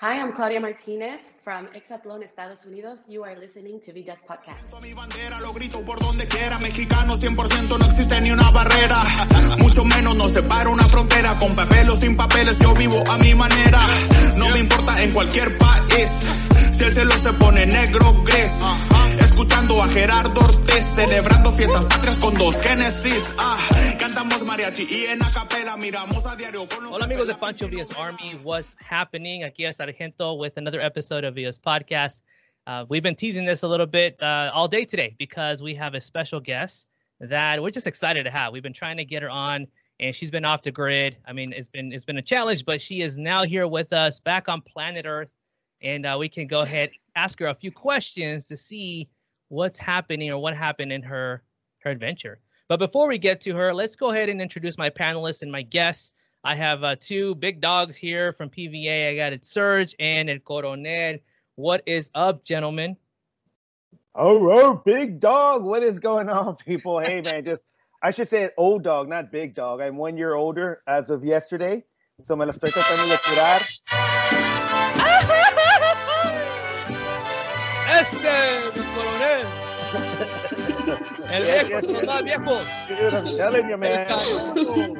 Hi, I'm Claudia Martinez from Exatlón, Estados Unidos. You are listening to Vidas Podcast. Mi bandera lo grito por donde quiera, mexicano 100% no existe ni una barrera, mucho menos nos separa una frontera, con papel o sin papeles yo vivo a mi manera, no me importa en cualquier país, si el cielo se pone negro gris, escuchando a Gerardo celebrando fiestas patrias con dos cantamos mariachi y en acapela miramos a diario con los Hola amigos de Pancho Villas Army, what's happening? Aquí es Sargento with another episode of Villas Podcast. Uh, we've been teasing this a little bit uh, all day today because we have a special guest that we're just excited to have. We've been trying to get her on, and she's been off the grid. I mean, it's been it's been a challenge, but she is now here with us, back on planet Earth, and uh, we can go ahead ask her a few questions to see what's happening or what happened in her her adventure. But before we get to her, let's go ahead and introduce my panelists and my guests. I have uh, two big dogs here from PVA. I got it, Serge and El Coronel. What is up, gentlemen? Oh, oh, big dog. What is going on, people? Hey, man, just, I should say old dog, not big dog. I'm one year older as of yesterday. So me la estoy tratando de curar. Este, el Coronel. El viejo yes, de los yes. más viejos. I'm you, El man. canudo.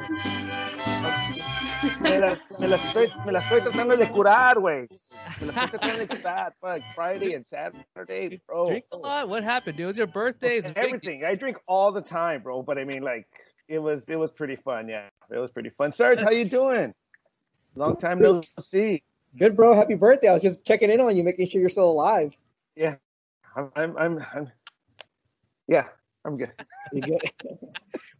Me la, me la estoy, me la estoy tratando de curar, güey. Me la estoy tratando de curar. Fuck, Friday and Saturday, bro. Drink a lot. What happened, dude? It was your birthday. It's a big- Everything. I drink all the time, bro. But I mean, like, it was it was pretty fun. Yeah, it was pretty fun. Serge, how you doing? Long time no see. Good, bro. Happy birthday. I was just checking in on you, making sure you're still alive. Yeah, I'm I'm I'm, I'm yeah, I'm good. You good?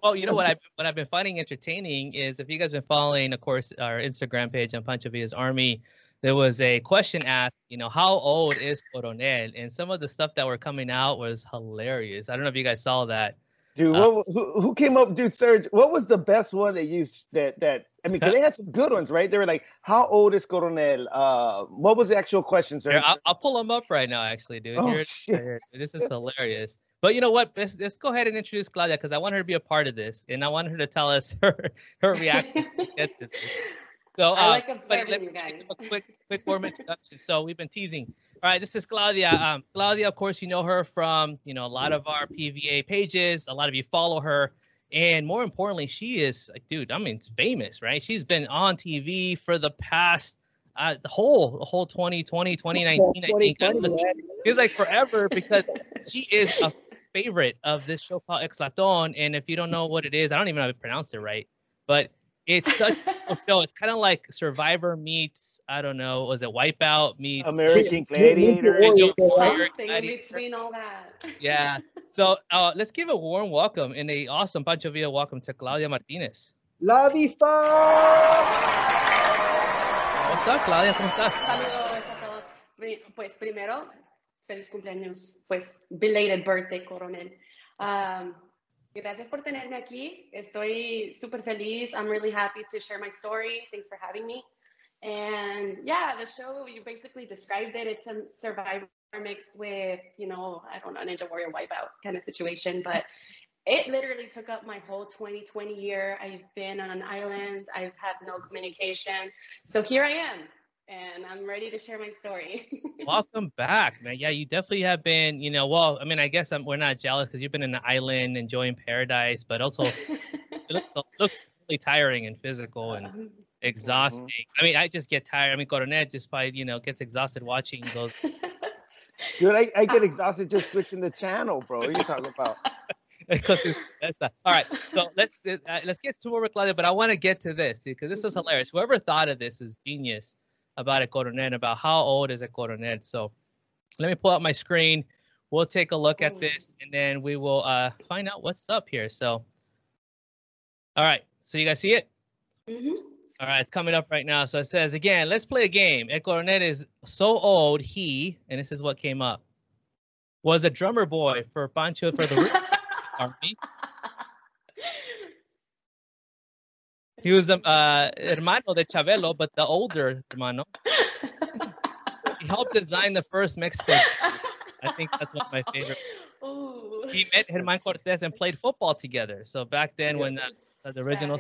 Well, you know what I what I've been finding entertaining is if you guys been following, of course, our Instagram page on Pancho Villa's Army, there was a question asked, you know, how old is Coronel? And some of the stuff that were coming out was hilarious. I don't know if you guys saw that. Dude, Uh, what, who, who came up, dude, Serge? What was the best one that you that that? I mean, 'cause they had some good ones, right? They were like, "How old is Coronel?" Uh, what was the actual question, Here, I'll, I'll pull them up right now, actually, dude. Oh, Here shit. This is hilarious. But you know what? Let's, let's go ahead and introduce Claudia because I want her to be a part of this, and I want her to tell us her her reaction. to get this. So, I uh, like but observing let me you give guys. a quick, quick warm introduction. So we've been teasing. All right, this is Claudia. Um, Claudia, of course, you know her from you know a lot of our PVA pages. A lot of you follow her, and more importantly, she is like, dude. I mean, it's famous, right? She's been on TV for the past uh, the whole the whole 2020, 2019. I think. I 2020, was- man. feels like forever because she is a favorite of this show called Exatlon. And if you don't know what it is, I don't even know if I pronounced it right, but it's such a show. It's kind of like Survivor meets, I don't know, was it Wipeout meets American Ninja- Ninja Gladiator. Warrior. Ninja Something in between all that. Yeah. So uh, let's give a warm welcome and a awesome Pancho Villa welcome to Claudia Martinez. La Vispa! What's up, Claudia? ¿Cómo estás? Saludos a todos. Pues primero, feliz cumpleaños, pues belated birthday, coronel. Um, gracias por tenerme aquí. Estoy súper feliz. I'm really happy to share my story. Thanks for having me. And yeah, the show, you basically described it. It's a survivor mixed with, you know, I don't know, Ninja Warrior wipeout kind of situation. But it literally took up my whole 2020 year. I've been on an island. I've had no communication. So here I am, and I'm ready to share my story. Welcome back, man. Yeah, you definitely have been, you know, well, I mean, I guess I'm, we're not jealous because you've been in the island enjoying paradise, but also it looks, looks really tiring and physical and Um, exhausting. I mean, I just get tired. I mean, Coronel just probably, you know, gets exhausted watching those. Dude, I, I get exhausted just switching the channel, bro. What are you talking about? that's not- all right. So let's uh, let's get to more Claudia, but I want to get to this, dude, because this is hilarious. Whoever thought of this is genius about a Coronel, about how old is a Coronel. So let me pull up my screen. We'll take a look at this, and then we will uh, find out what's up here. So, all right. So you guys see it? Mhm. All right, it's coming up right now. So it says again, let's play a game. El Coronel is so old, he, and this is what came up, was a drummer boy for Pancho for the Army. He was a uh, hermano de Chabelo, but the older hermano. He helped design the first Mexico. I think that's one of my favorite. Ooh. He met Hernán Cortez and played football together. So back then, when uh, the original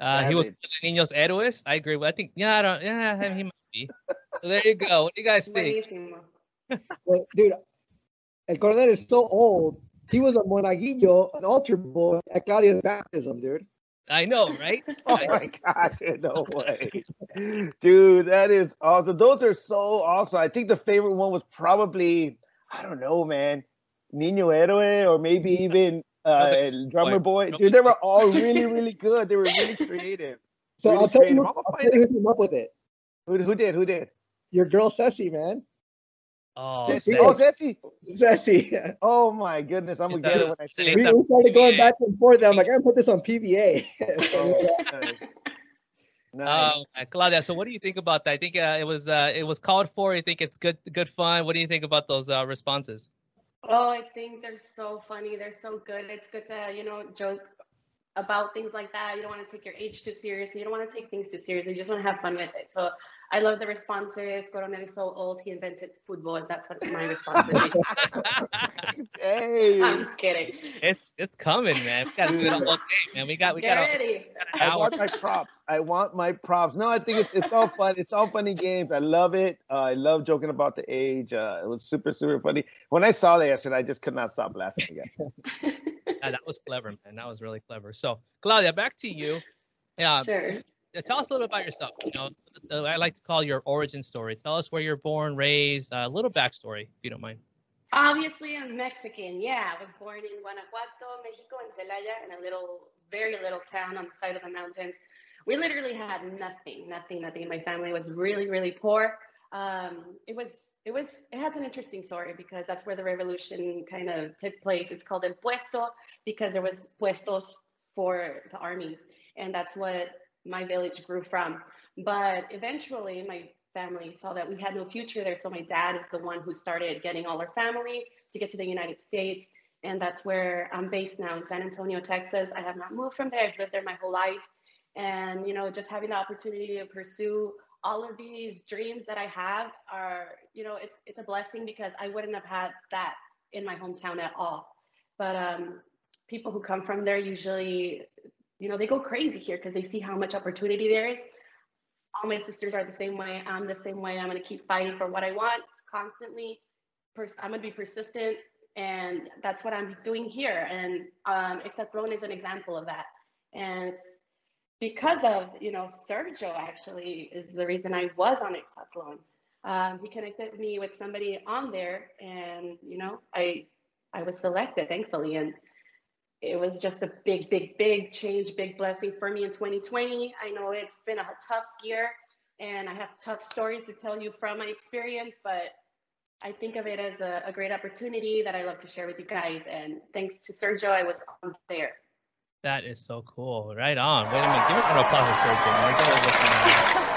Uh, he was Savage. one of the Niños Héroes. I agree. with I think yeah, I don't, yeah, he might be. So there you go. What do you guys think? Buenísimo. Well, dude, El Coronel is so old. He was a monaguillo, an altar boy at Claudia's baptism, dude. I know, right? Oh my god, dude, no way. Dude, that is awesome. Those are so awesome. I think the favorite one was probably, I don't know, man, Niño Héroe or maybe even uh, El Drummer Boy. Dude, they were all really, really good. They were really creative. So Really I'll tell you, creative. I'll tell you who came up with it. Who, who did? Who did? Your girl Ceci, man. Oh, Jesse. sick. Oh, Jesse. Ceci. Oh my goodness, I'm gonna get it when I is see we, that- we started going back and forth. I'm like, I'm gonna put this on PVA. So, uh, Nice. Nice. Oh, uh, Claudia. So, what do you think about that? I think uh, it was uh, it was called for. You think it's good good fun? What do you think about those uh, responses? Oh, I think they're so funny. They're so good. It's good to, you know, joke about things like that. You don't want to take your age too seriously. You don't want to take things too seriously. You just want to have fun with it. So I love the responses. Coronel is so old, he invented football. That's what my response would be. hey. I'm just kidding. it's it's coming, man. We gotta do it all day, man. We got we Get got, a, ready. got I want my props. I want my props. No, I think it's, it's all fun. It's all funny games. I love it. Uh, I love joking about the age. Uh, it was super, super funny. When I saw that yesterday, I just could not stop laughing again. Yeah, that was clever, man. That was really clever. So, Claudia, back to you. Yeah, Sure. Uh, tell us a little bit about yourself. You know, uh, I like to call your origin story. Tell us where you're born, raised, a little backstory, if you don't mind. Obviously, I'm Mexican. Yeah, I was born in Guanajuato, Mexico, in Celaya, in a little, very little town on the side of the mountains. We literally had nothing, nothing, nothing. My family was really, really poor. Um, it was, it was, it has an interesting story because that's where the revolution kind of took place. It's called El Puesto because there was puestos for the armies, and that's what my village grew from. But eventually, my family saw that we had no future there. So my dad is the one who started getting all our family to get to the United States. And that's where I'm based now in San Antonio, Texas. I have not moved from there. I've lived there my whole life. And, you know, just having the opportunity to pursue all of these dreams that I have are, you know, it's, it's a blessing because I wouldn't have had that in my hometown at all. But um, people who come from there usually, you know, they go crazy here because they see how much opportunity there is all my sisters are the same way. I'm the same way. I'm going to keep fighting for what I want constantly. Pers- I'm going to be persistent. And that's what I'm doing here. And um, Exatlon is an example of that. And because of, you know, Sergio actually is the reason I was on Exatlon. Um, he connected me with somebody on there and, you know, I, I was selected, thankfully. And it was just a big, big, big change, big blessing for me in 2020. I know it's been a tough year and I have tough stories to tell you from my experience, but I think of it as a, a great opportunity that I love to share with you guys. And thanks to Sergio, I was on there. That is so cool. Right on. Wait a minute. Give a round of applause for Sergio, man. We're doing this, man. Dude,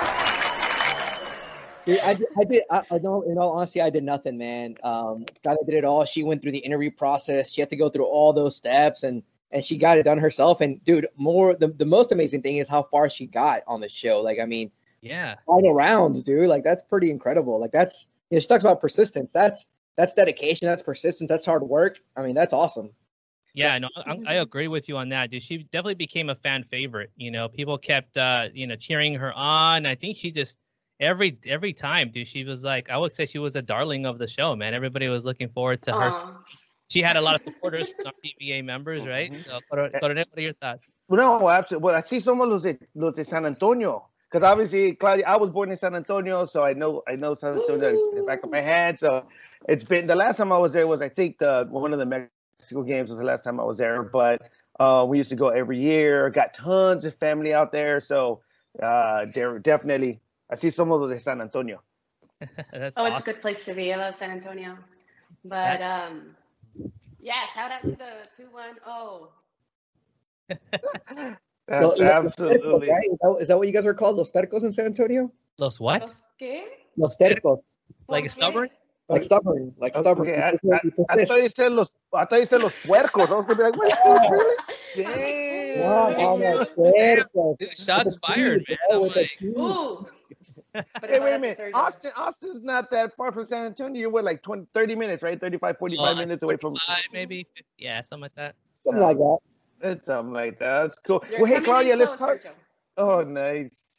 I did, I did, I, I know, in all honesty, I did nothing, man. Um, God did it all. She went through the interview process. She had to go through all those steps and, and she got it done herself. And dude, more, the, the most amazing thing is how far she got on the show. Like, I mean, Yeah. final rounds, dude. Like, that's pretty incredible. Like, that's, you know, she talks about persistence. That's, that's dedication. That's persistence. That's hard work. I mean, that's awesome. Yeah, no, I, I agree with you on that. Dude, she definitely became a fan favorite. You know, people kept uh, you know, cheering her on. I think she just every every time, dude, she was like, I would say she was a darling of the show, man. Everybody was looking forward to her. Aw. She had a lot of supporters, from PVA members, right? Mhm. So, Coronel, Coronel, what are your thoughts? No, absolutely. Well, así somos los de, los de San Antonio. Because obviously, Claudia, I was born in San Antonio, so I know I know San Antonio like the back of my head. So it's been the last time I was there was I think the one of the Mexico games was the last time I was there. But uh, we used to go every year. Got tons of family out there, so uh, they're definitely así somos los de San Antonio. That's Oh, it's a good place to be. I love San Antonio. But um, yeah, shout out to the 210. That's Well, yeah, Tercos, absolutely. right? Is that, is that what you guys are called? Los tercos in San Antonio? Los what? Los qué? Los tercos. Like ¿Por stubborn? Like stubborn. Like stubborn. Okay, I, I, I thought you said los I thought you said los puercos. I was gonna be like, what is this really? Damn. Dude, shots fired, man. I'm like, Ooh. But Hey, wait a minute. search- Austin, Austin's not that far from San Antonio. You're what, like 20, 30 minutes, right? 35, 45 uh, minutes away from. 45, maybe, yeah, something like that. Something like that. It's something like that. That's cool. You're well, hey, Claudia, let's talk. Sergio. Oh, nice.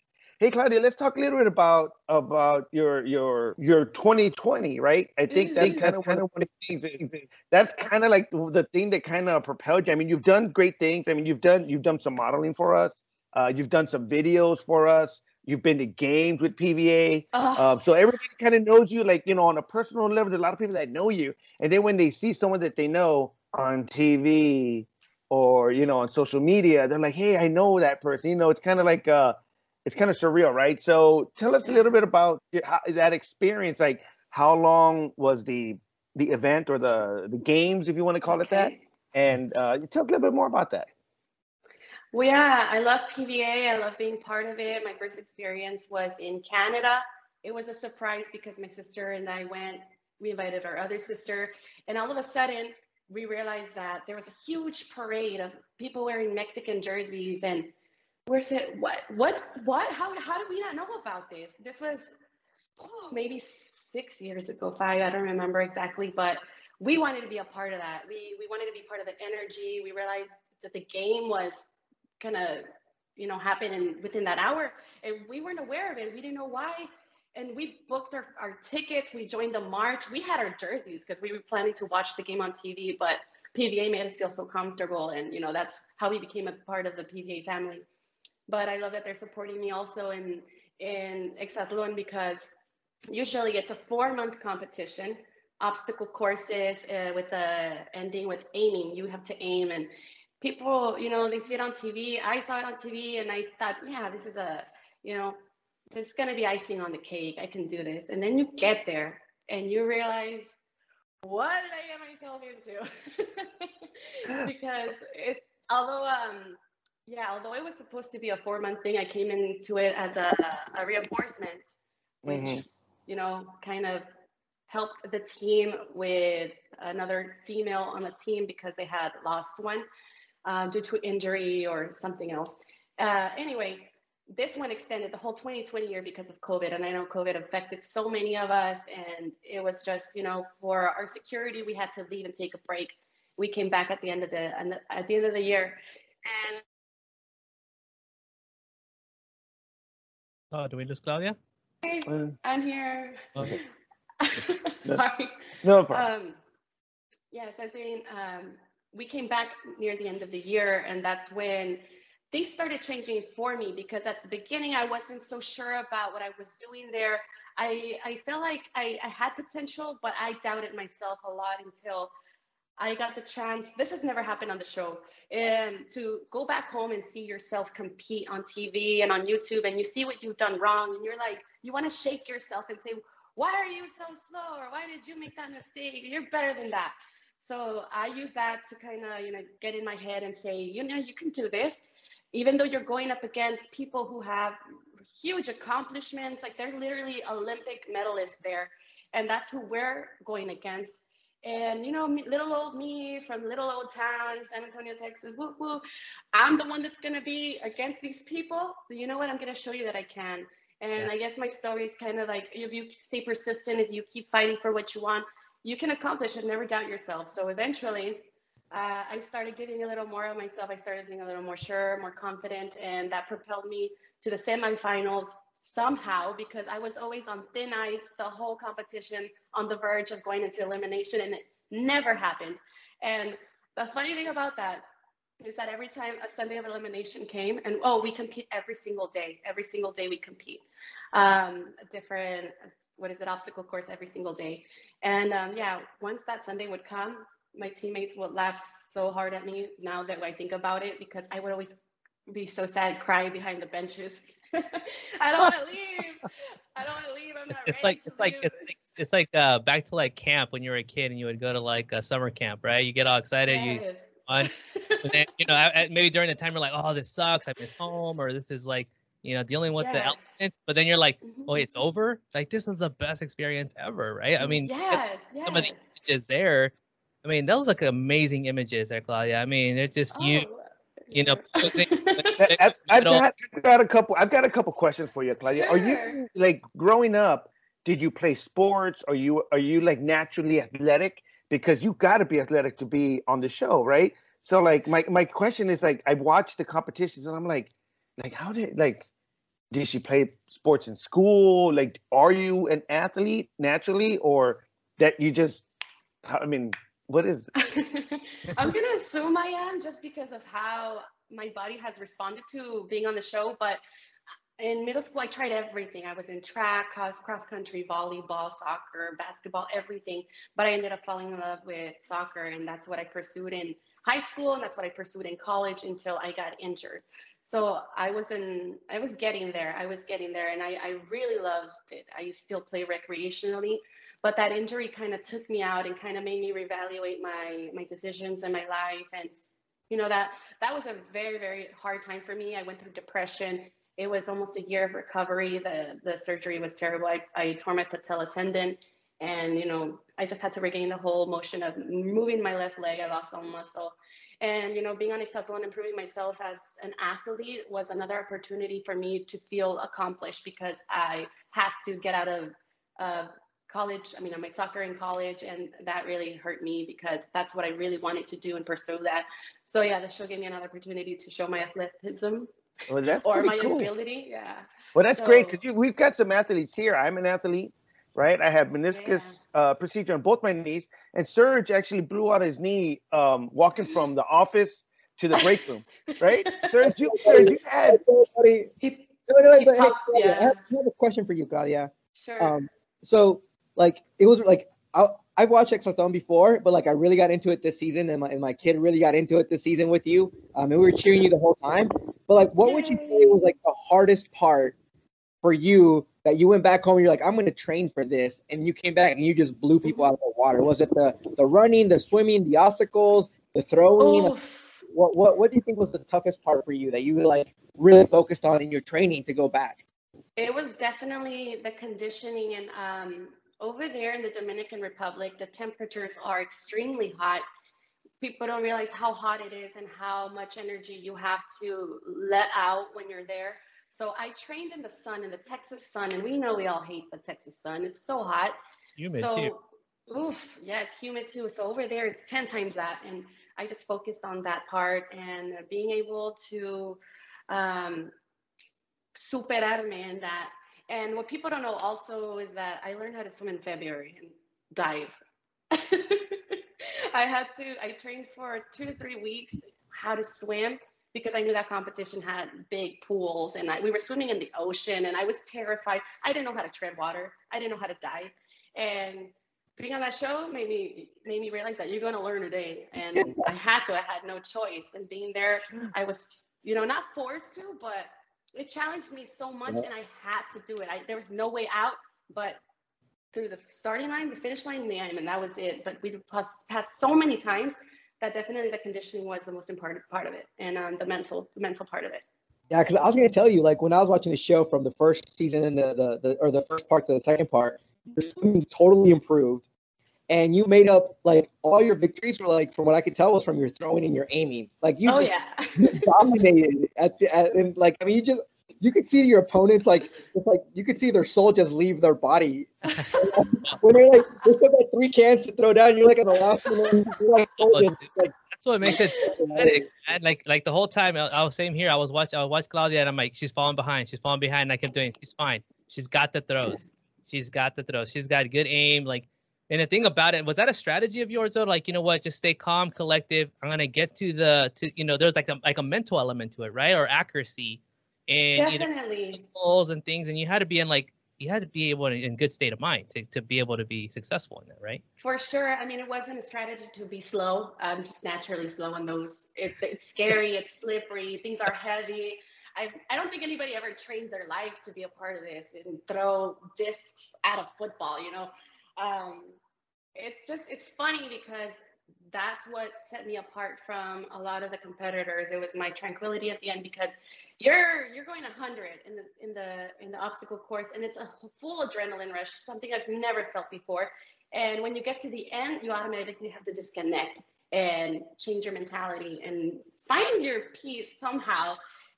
Hey Claudia, let's talk a little bit about about your your your 2020, right? I think that's kind of one of the things. That's kind of like the, the thing that kind of propelled you. I mean, you've done great things. I mean, you've done you've done some modeling for us. Uh, you've done some videos for us. You've been to games with PVA. Uh, so everybody kind of knows you, like, you know, on a personal level. There's a lot of people that know you. And then when they see someone that they know on TV or, you know, on social media, they're like, hey, I know that person. You know, it's kind of like, uh, it's kind of surreal, right? So tell us a little bit about how, that experience. Like, how long was the the event or the the games, if you want to call okay. it that? And uh, tell a little bit more about that. Well, yeah, I love PVA. I love being part of it. My first experience was in Canada. It was a surprise because my sister and I went, we invited our other sister, and all of a sudden we realized that there was a huge parade of people wearing Mexican jerseys and we're saying, what, what's, what, how, how did we not know about this? This was oh, maybe six years ago, five, I don't remember exactly, but we wanted to be a part of that. We, we wanted to be part of the energy. We realized that the game was of you know happen in within that hour. And we weren't aware of it. We didn't know why. And we booked our, our tickets. We joined the march. We had our jerseys because we were planning to watch the game on tv but pva made us feel so comfortable. And you know that's how we became a part of the pva family. But i love that they're supporting me also in in Exatlon because usually it's a four month competition obstacle courses uh, with the ending with aiming. You have to aim and people, you know, they see it on TV. I saw it on TV and I thought, yeah, this is a, you know, this is going to be icing on the cake. I can do this. And then you get there and you realize, what did I get myself into? because it, although, um, yeah, although it was supposed to be a four month thing, I came into it as a, a reinforcement, which, mm-hmm. you know, kind of helped the team with another female on the team because they had lost one uh, due to injury or something else. Uh, anyway, this one extended the whole 2020 year because of COVID. And I know COVID affected so many of us. And it was just, you know, for our security, we had to leave and take a break. We came back at the end of the at the end of the year. And Oh, do we lose Claudia? Hey, I'm here. Okay. Sorry. No problem. Um, yeah, so I was saying, um, we came back near the end of the year, and that's when things started changing for me because at the beginning I wasn't so sure about what I was doing there. I I felt like I, I had potential, but I doubted myself a lot until I got the chance. This has never happened on the show. And to go back home and see yourself compete on TV and on YouTube, and you see what you've done wrong, and you're like, you want to shake yourself and say, why are you so slow? Or why did you make that mistake? You're better than that. So I use that to kind of, you know, get in my head and say, you know, you can do this, even though you're going up against people who have huge accomplishments. Like they're literally Olympic medalists there, and that's who we're going against. And you know, little old me from little old town, San Antonio, Texas. Woo woo! I'm the one that's gonna be against these people. But you know what? I'm gonna show you that I can. And yeah. I guess my story is kind of like if you stay persistent, if you keep fighting for what you want, you can accomplish it. Never doubt yourself. So eventually, uh, I started giving a little more of myself. I started being a little more sure, more confident, and that propelled me to the semifinals somehow because I was always on thin ice the whole competition, on the verge of going into elimination, and it never happened. And the funny thing about that is that every time a Sunday of elimination came, and oh, we compete every single day. Every single day we compete. Um, a different, what is it, obstacle course every single day. And um, yeah, once that Sunday would come, my teammates would laugh so hard at me now that I think about it because I would always be so sad, crying behind the benches. I don't want to leave. I don't want to leave. I'm it's, not it's like it's like it's like it's like uh, back to like camp when you were a kid and you would go to like a summer camp, right? You get all excited, yes. you then you know maybe during the time you're like, oh, this sucks, I miss home, or this is like you know, dealing with yes. the elements, but then you're like, mm-hmm. oh, it's over. Like this is the best experience ever, right? I mean, yes, yes. some of the images there. I mean, those look amazing images there, Claudia. I mean, they're just oh. you, you know, posing. I've, I've, got, I've got a couple. I've got a couple questions for you, Claudia. Sure. Are you like growing up? Did you play sports? Are you are you like naturally athletic? Because you got to be athletic to be on the show, right? So like my my question is like I watched the competitions and I'm like, like how did like did she play sports in school? Like, are you an athlete naturally, or that you just? I mean, what is? I'm gonna assume I am just because of how my body has responded to being on the show. But in middle school, I tried everything. I was in track, cross, cross country, volleyball, soccer, basketball, everything. But I ended up falling in love with soccer, and that's what I pursued in high school, and that's what I pursued in college until I got injured. So I was in, I was getting there. I was getting there, and I, I really loved it. I still play recreationally, but that injury kind of took me out and kind of made me reevaluate my my decisions and my life. And you know that that was a very very hard time for me. I went through depression. It was almost a year of recovery. The the surgery was terrible. I, I tore my patella tendon, and you know I just had to regain the whole motion of moving my left leg. I lost all muscle and you know, being on Exatlon and improving myself as an athlete was another opportunity for me to feel accomplished because I had to get out of uh, college. I mean, I my soccer in college, and that really hurt me because that's what I really wanted to do and pursue that. So yeah, the show gave me another opportunity to show my athleticism well, or my cool. ability. Yeah. Well, that's So- great because we've got some athletes here. I'm an athlete, right? I have meniscus uh, procedure on both my knees, and Serge actually blew out his knee um, walking from the office to the break room, right? Serge, you, Serge, you had Buddy, He, no, no, He but hey, popped- Claudia, I yeah. have I have a question for you, Claudia. sure. Um, so like it was like I, I've watched Exatlon before, but like I really got into it this season, and my, and my kid really got into it this season with you. Um, and we were cheering you the whole time. But like, what would you say was like the hardest part for you that you went back home and you're like, I'm going to train for this, and you came back and you just blew people out of the water? Was it the the running, the swimming, the obstacles, the throwing? What what what do you think was the toughest part for you that you like really focused on in your training to go back? It was definitely the conditioning, and um, over there in the Dominican Republic, the temperatures are extremely hot. People don't realize how hot it is and how much energy you have to let out when you're there. So I trained in the sun, in the Texas sun, and we know we all hate the Texas sun. It's so hot. Humid so, too. oof, yeah, it's humid too. So over there, it's 10 times that. And I just focused on that part and being able to um, superarme in that. And what people don't know also is that I learned how to swim in February and dive. I had to, I trained for two to three weeks how to swim because I knew that competition had big pools and I, we were swimming in the ocean and I was terrified. I didn't know how to tread water. I didn't know how to dive. And being on that show made me made me realize that you're going to learn today. And I had to. I had no choice. And being there, I was, you know, not forced to, but it challenged me so much, and I had to do it. I, there was no way out, but through the starting line, the finish line, and the end, and that was it. But we passed, passed so many times that definitely the conditioning was the most important part of it, and um, the mental, the mental part of it. Yeah, because I was gonna tell you, like when I was watching the show from the first season and the, the, the or the first part to the second part, your swimming totally improved, and you made up like all your victories were like from what I could tell was from your throwing and your aiming. Like you oh just yeah. dominated at the at, and like I mean you just you could see your opponents like it's like you could see their soul just leave their body when they're like they still got three cans to throw down. You're like on the last one, like, folded, like That's what makes it pathetic. man. Like like the whole time I, I was same here. I was watch I watch Claudia and I'm like, she's falling behind. She's falling behind. And I kept doing. She's fine. She's got the throws. She's got the throws. She's got good aim. Like, and the thing about it was that a strategy of yours though. Like, you know what? Just stay calm, collective. I'm gonna get to the to you know. There's like a like a mental element to it, right? Or accuracy, and Definitely. goals and things. And you had to be in like you had to be able to in good state of mind to to be able to be successful in that, right? For sure. I mean, it wasn't a strategy to be slow. I'm just naturally slow in those. It, it's scary. It's slippery. Things are heavy. I, I don't think anybody ever trained their life to be a part of this and throw discs at a football. You know, um, it's just it's funny because that's what set me apart from a lot of the competitors. It was my tranquility at the end because you're you're going 100 in the in the in the obstacle course and it's a full adrenaline rush, something I've never felt before. And when you get to the end, you automatically have to disconnect and change your mentality and find your peace somehow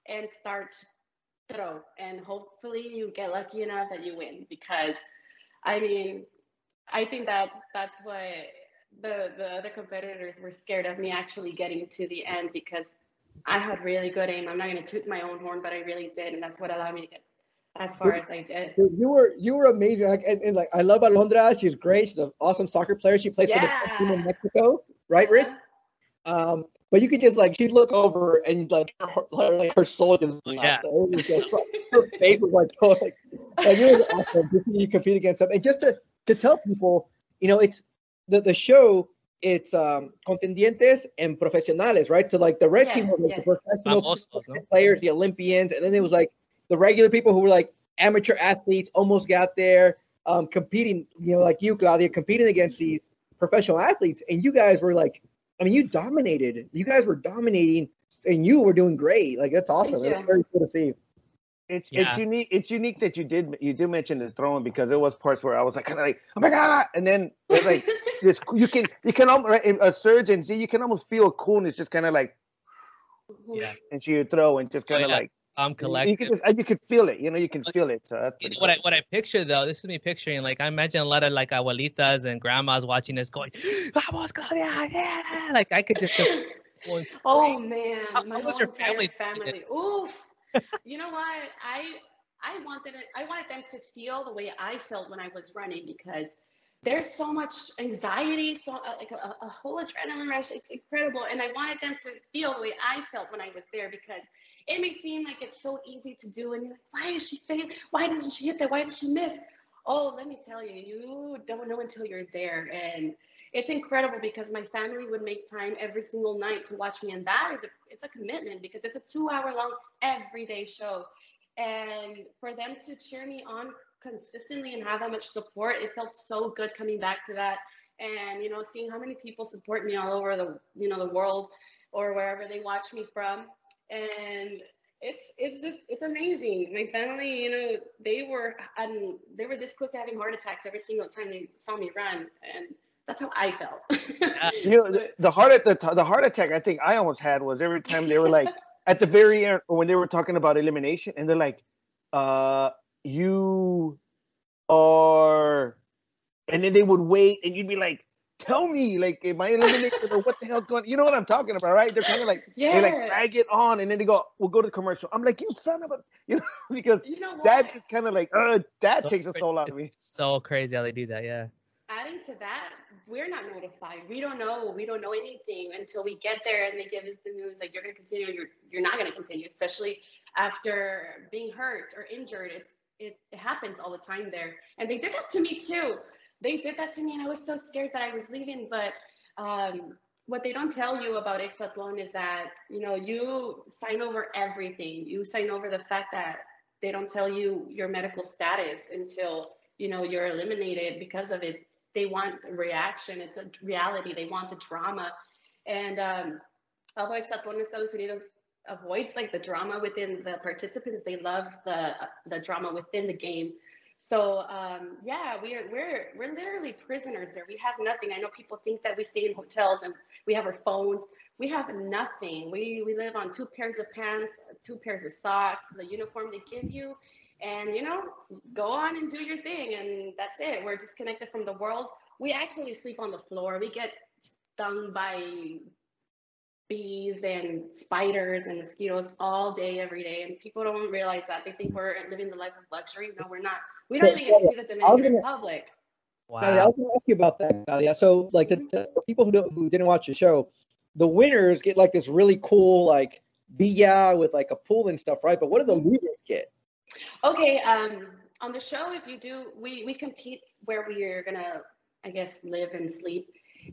and start throw. And hopefully you get lucky enough that you win because I mean, I think that that's what the the other competitors were scared of me actually getting to the end because I had really good aim. I'm not going to toot my own horn, but I really did, and that's what allowed me to get as far as I did. You were you were amazing. Like and, and like I love Alondra. She's great. She's an awesome soccer player. She plays for the team in Mexico, right, Rick? Uh-huh. Um, but you could just like she'd look over and like her, her like her soul just Oh, left. yeah. It was just her face was like so, like, like it was awesome to see you compete against them. And just to to tell people, you know, it's the the show. It's um contendientes and profesionales, right? So like the red team was like the yes. professional Famosos, no? players, the Olympians, and then it was like the regular people who were like amateur athletes, almost got there, um, competing, you know, like you, Claudia, competing against these professional athletes, and you guys were like, I mean, you dominated. You guys were dominating, and you were doing great. Like that's awesome. It's very cool to see. It's Yeah. it's unique. It's unique that you did you did mention the throwing because there was parts where I was like kind of like oh my god, and then it's like this you can you can almost right, a surge and see you can almost feel coolness just kind of like Yeah. and she would throw and just Oh, kind of yeah. like I'm you collective. can just, you can feel it. You know you can feel it. So You pretty know, what I what I picture though, this is me picturing like I imagine a lot of like abuelitas and grandmas watching this going, "Vamos, Claudia!" Yeah, like I could just. Go, going, Oh man, How- my how was whole your family family. Oof. you know what? I I wanted it. I wanted them to feel the way I felt when I was running because there's so much anxiety, so uh, like a, a whole adrenaline rush. It's incredible, and I wanted them to feel the way I felt when I was there because it may seem like it's so easy to do, and you're like, why is she failing? Why doesn't she hit that? Why does she miss? Oh, let me tell you, you don't know until you're there, and it's incredible because my family would make time every single night to watch me and that is a it's a commitment because it's a two hour long everyday show and for them to cheer me on consistently and have that much support it felt so good coming back to that. And you know seeing how many people support me all over the you know the world or wherever they watch me from. And it's it's just it's amazing. My family you know they were um, they were this close to having heart attacks every single time they saw me run. And that's how I felt. You know the, the heart at the the heart attack I think I almost had was every time they were like at the very end when they were talking about elimination and they're like, uh, you are, and then they would wait and you'd be like, tell me, like, am I eliminated or what the hell's going? on? You know what I'm talking about, right? They're kind of like they like drag it on and then they go, we'll go to the commercial. I'm like, you son of a, you know, because you know what? that just kind of like, uh, that So takes a soul out of me. So crazy how they do that. Yeah. adding to that, we're not notified. We don't know. We don't know anything until we get there and they give us the news like you're going to continue. You're you're not going to continue, especially after being hurt or injured. It's it, it happens all the time there, and they did that to me too. They did that to me, and I was so scared that I was leaving. But um, what they don't tell you about Exatlon is that you know you sign over everything. You sign over the fact that they don't tell you your medical status until you know you're eliminated because of it they want a reaction it's a reality they want the drama and um, although Exatlón Estados Unidos avoids like the drama within the participants. They love the the drama within the game. So um, yeah we're we're we're literally prisoners there. We have nothing. I know people think that we stay in hotels and we have our phones. We have nothing. We we live on two pairs of pants two pairs of socks the uniform they give you and you know go on and do your thing and that's it. We're disconnected from the world. We actually sleep on the floor. We get stung by bees and spiders and mosquitoes all day every day and people don't realize that they think we're living the life of luxury no we're not we don't even get to see the dominican gonna- republic Nadia, I was going to ask you about that. Nadia. So, like the, the people who don't, who didn't watch the show, the winners get like this really cool like villa with like a pool and stuff, right? But what do the losers get? Okay, um, on the show, if you do, we, we compete where we are gonna, I guess, live and sleep.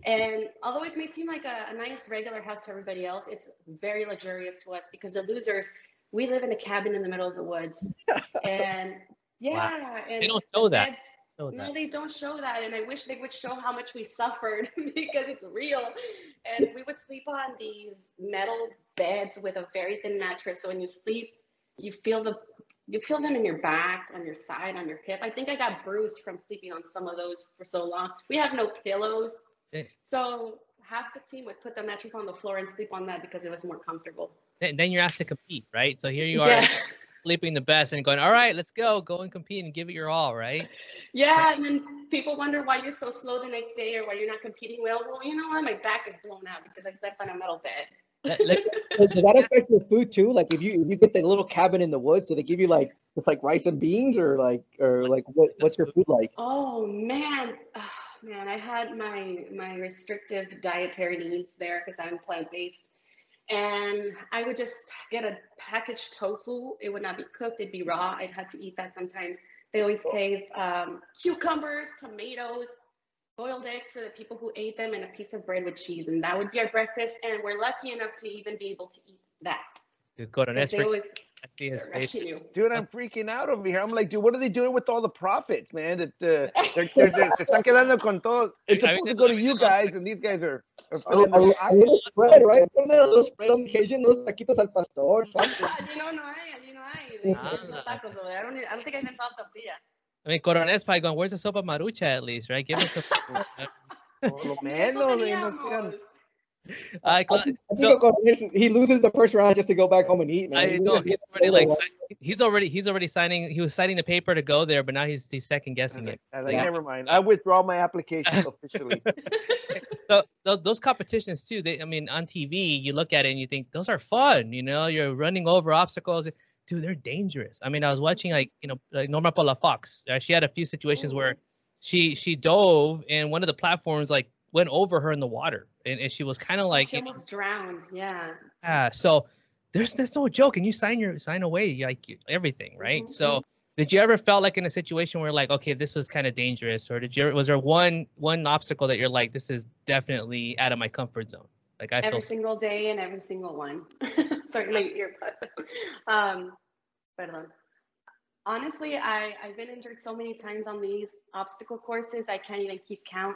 And although it may seem like a, a nice regular house to everybody else, it's very luxurious to us because the losers, we live in a cabin in the middle of the woods. and yeah, and They don't the show that. beds- Know no, that. they don't show that, and I wish they would show how much we suffered because it's real. And we would sleep on these metal beds with a very thin mattress. So when you sleep, you feel the you feel them in your back, on your side, on your hip. I think I got bruised from sleeping on some of those for so long. We have no pillows, Yeah. so half the team would put the mattress on the floor and sleep on that because it was more comfortable. Then, then you're asked to compete, right? So here you are Yeah. sleeping the best and going, all right, let's go, go and compete and give it your all, right? Yeah, and then people wonder why you're so slow the next day or why you're not competing well. Well, you know what? My back is blown out because I slept on a metal bed. Let- let- Does that affect your food too? Like if you if you get the little cabin in the woods, do they give you like with like rice and beans, or like, or like, what, what's your food like? Oh man, oh, man, I had my my restrictive dietary needs there because I'm plant based, and I would just get a packaged tofu. It would not be cooked; it'd be raw. I'd have to eat that sometimes. They always gave um, cucumbers, tomatoes, boiled eggs for the people who ate them, and a piece of bread with cheese, and that would be our breakfast. And we're lucky enough to even be able to eat that. They freaking- always I see his face. Dude, I'm freaking out over here. I'm like, dude, what are they doing with all the profits, man? That uh, they're, they're, they're, se están quedando con todo. It's I mean, supposed to go to you guys, and these guys are, are A, filling a, their a pockets. little spread, right? Ponle a little spread on occasion, unos taquitos al pastor, something. you know, no hay, you know, hay. There's no tacos over there. I don't, I don't think I even saw tortilla. I mean, Coronel's probably going, "Where's the sopa Maruchan at least, right? Give us some." Por lo menos, no sean- teníamos. I, I think, I so- think Cornelius, he loses the first round just to go back home and eat, man. I He know he's already like si- he's already he's already signing he was signing the paper to go there, but now he's he's second guessing it. I like, Yeah. never mind. I withdraw my application officially. So those, those competitions too, they I mean on TV you look at it and you think those are fun, you know, you're running over obstacles. Dude, they're dangerous. I mean, I was watching like you know like Norma Palafox. Uh, she had a few situations where she she dove and one of the platforms like went over her in the water and, and she was kind of like she almost drowned. Yeah. Ah, so there's there's no joke, and you sign your sign away like everything, right? Mhm. So did you ever felt like in a situation where like, okay, this was kind of dangerous, or did you ever, was there one one obstacle that you're like, this is definitely out of my comfort zone? Like I feel every single day and every single one. Sorry, my earbud. um, perdón. Honestly, I, I've been injured so many times on these obstacle courses, I can't even keep count.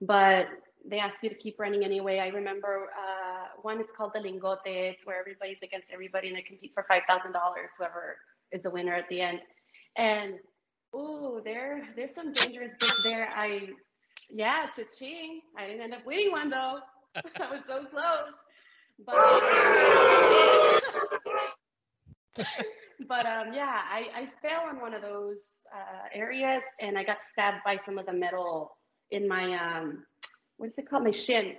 But they ask you to keep running anyway. I remember uh, one, it's called the Lingote. It's where everybody's against everybody and they compete for $5,000, whoever is the winner at the end. And, ooh, there, there's some dangerous bits there. I, yeah, cha-ching. I didn't end up winning one though. I was so close. But but um, yeah, I, I fell on one of those uh, areas and I got stabbed by some of the metal in my um, what's it called, my shin.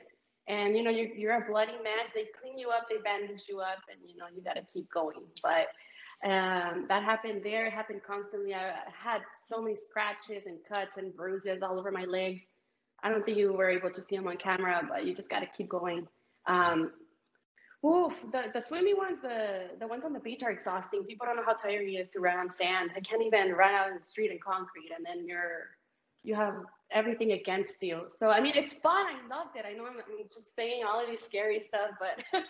And you know, you're, you're a bloody mess. They clean you up, they bandage you up, and you know, you got to keep going. But um, that happened there. It happened constantly. I had so many scratches and cuts and bruises all over my legs. I don't think you were able to see them on camera, but you just got to keep going. Um, oof, the, the swimmy ones, the, the ones on the beach are exhausting. People don't know how tiring it is to run on sand. I can't even run out in the street in concrete, and then you're you have everything against you. So I mean, it's fun. I loved it. I know I'm, I'm just saying all of these scary stuff, but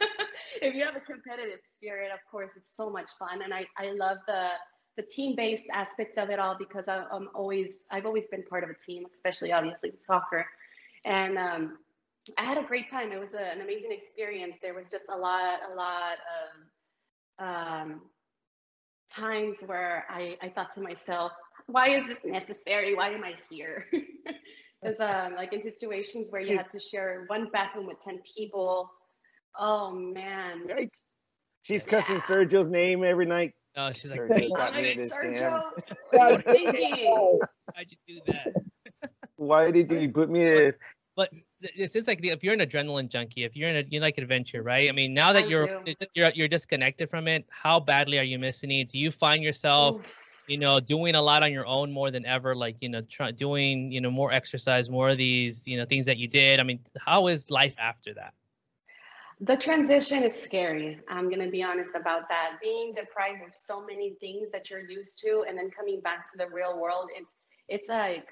if you have a competitive spirit, of course, it's so much fun. And I I love the the team-based aspect of it all because I, I'm always I've always been part of a team, especially obviously with soccer, and um, I had a great time. It was a, an amazing experience. There was just a lot a lot of um, times where I I thought to myself, why is this necessary? Why am I here? Because um, like in situations where you have to share one bathroom with ten people, oh man. Yikes. She's cussing Sergio's name every night. Oh, she's like, Sergio got me this Sergio, what are you thinking? why'd you do that? Why did you put me in this? It's just like the, if you're an adrenaline junkie, if you're in a you like adventure, right? I mean, now that I you're do. you're you're disconnected from it, how badly are you missing it? Do you find yourself Oof. You know, doing a lot on your own more than ever, like, you know, try, doing, you know, more exercise, more of these, you know, things that you did. I mean, how is life after that? The transition is scary. I'm going to be honest about that. Being deprived of so many things that you're used to and then coming back to the real world, it's it's like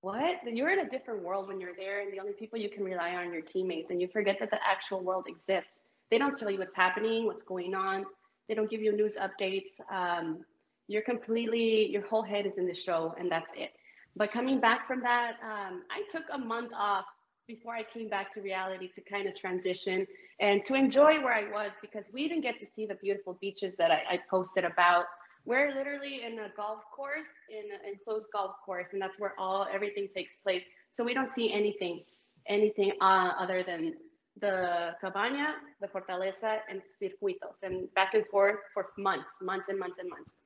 what? You're in a different world when you're there and the only people you can rely on are your teammates and you forget that the actual world exists. They don't tell you what's happening, what's going on. They don't give you news updates. Um, you're completely your whole head is in the show and that's it. But coming back from that, um, I took a month off before I came back to reality to kind of transition and to enjoy where I was because we didn't get to see the beautiful beaches that I, I posted about. We're literally in a golf course, in an enclosed golf course, and that's where all everything takes place. So we don't see anything, anything uh, other than the cabana, the fortaleza, and circuitos, and back and forth for months, months and months and months.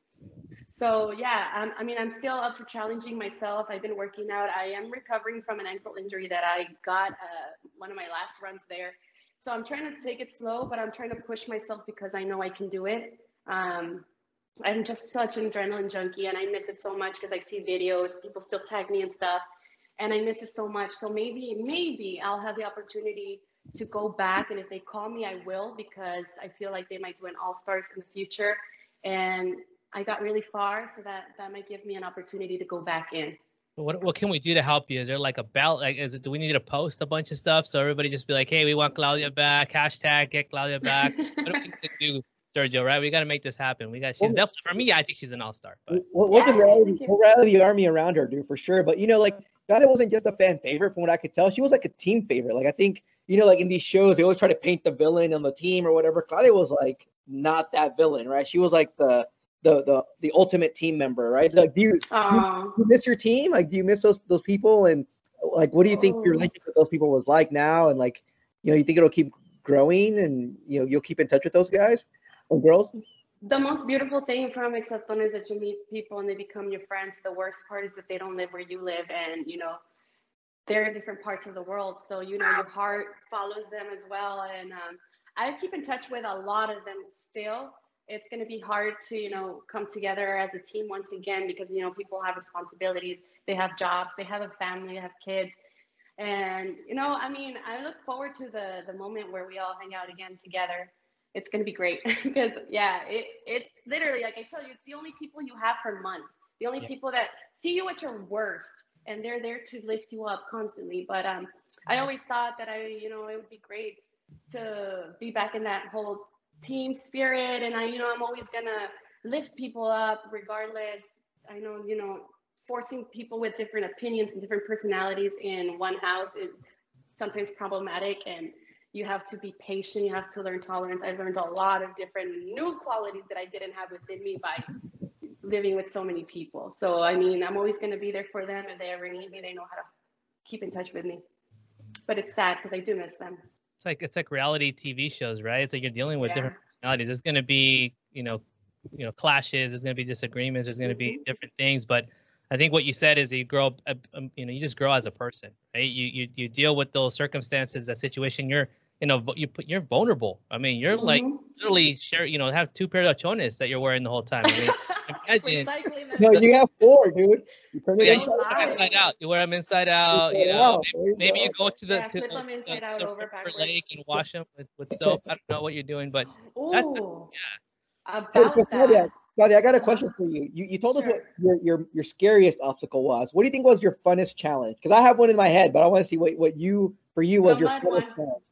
So yeah, um, I mean, I'm still up for challenging myself. I've been working out. I am recovering from an ankle injury that I got uh, one of my last runs there. So I'm trying to take it slow, but I'm trying to push myself because I know I can do it. Um, I'm just such an adrenaline junkie and I miss it so much because I see videos, people still tag me and stuff, and I miss it so much. So maybe, maybe I'll have the opportunity to go back. And if they call me, I will because I feel like they might do an All Stars in the future. And I got really far, so that that might give me an opportunity to go back in. What what can we do to help you? Is there like a ballot? Like, is it? Do we need to post a bunch of stuff so everybody just be like, hey, we want Claudia back. Hashtag get Claudia back. what do we need to do, Sergio? Right? We got to make this happen. We got. She's definitely for me. I think she's an all star. But We'll, we'll Yeah, just rally, thank we'll rally the army around her, dude, for sure. But you know, like Claudia wasn't just a fan favorite, from what I could tell. She was like a team favorite. Like I think you know, like in these shows, they always try to paint the villain on the team or whatever. Claudia was like not that villain, right? She was like the the the the ultimate team member, right? Like, do you, do you miss your team? Like, do you miss those those people? And like, what do you think your Oh. relationship with those people was like now? And like, you know, you think it'll keep growing, and you know, you'll keep in touch with those guys or girls? the most beautiful thing from Exatlon is that you meet people and they become your friends. The worst part is that they don't live where you live and, you know, they're in different parts of the world. So, you know, your heart follows them as well. And um, I keep in touch with a lot of them still. It's going to be hard to, you know, come together as a team once again because, you know, people have responsibilities, they have jobs, they have a family, they have kids. And, you know, I mean, I look forward to the, the moment where we all hang out again together. It's going to be great because yeah it, it's literally like i tell you it's the only people you have for months. The only Yeah. people that see you at your worst and they're there to lift you up constantly. But um i always thought that i you know it would be great to be back in that whole team spirit and i you know i'm always gonna lift people up regardless. I know you know forcing people with different opinions and different personalities in one house is sometimes problematic and you have to be patient you have to learn tolerance. I learned a lot of different new qualities that i didn't have within me by living with so many people. So i mean i'm always going to be there for them if they ever need me they know how to keep in touch with me. But it's sad because i do miss them it's like it's like reality TV shows, right? It's like you're dealing with Yeah. different personalities. There's going to be, you know, you know, clashes. There's going to be disagreements. There's going to be Mhm. different things. But I think what you said is you grow, up, uh, um, you know, you just grow as a person, right? You you you deal with those circumstances, that situation. You're, you know, you put you're vulnerable. I mean, you're like Mhm. literally share, you know, have two pair of chones that you're wearing the whole time. I mean, imagine. Recycling them. No, you have four, dude. You turn it Yeah, inside put Flip lie. inside out. You wear them inside out. You know, out. maybe, you maybe go. you go to the Yeah, to flip the, 'em inside the, out the over river lake and wash them with, with soap. I don't know what you're doing, but That's the- Ooh, Hey, about so Claudia, that. Claudia, I got a question for you. You, you told us what your, your your scariest obstacle was. What do you think was your funnest challenge? Because I have one in my head, but I want to see what, what you for you was The your mud funnest one. challenge.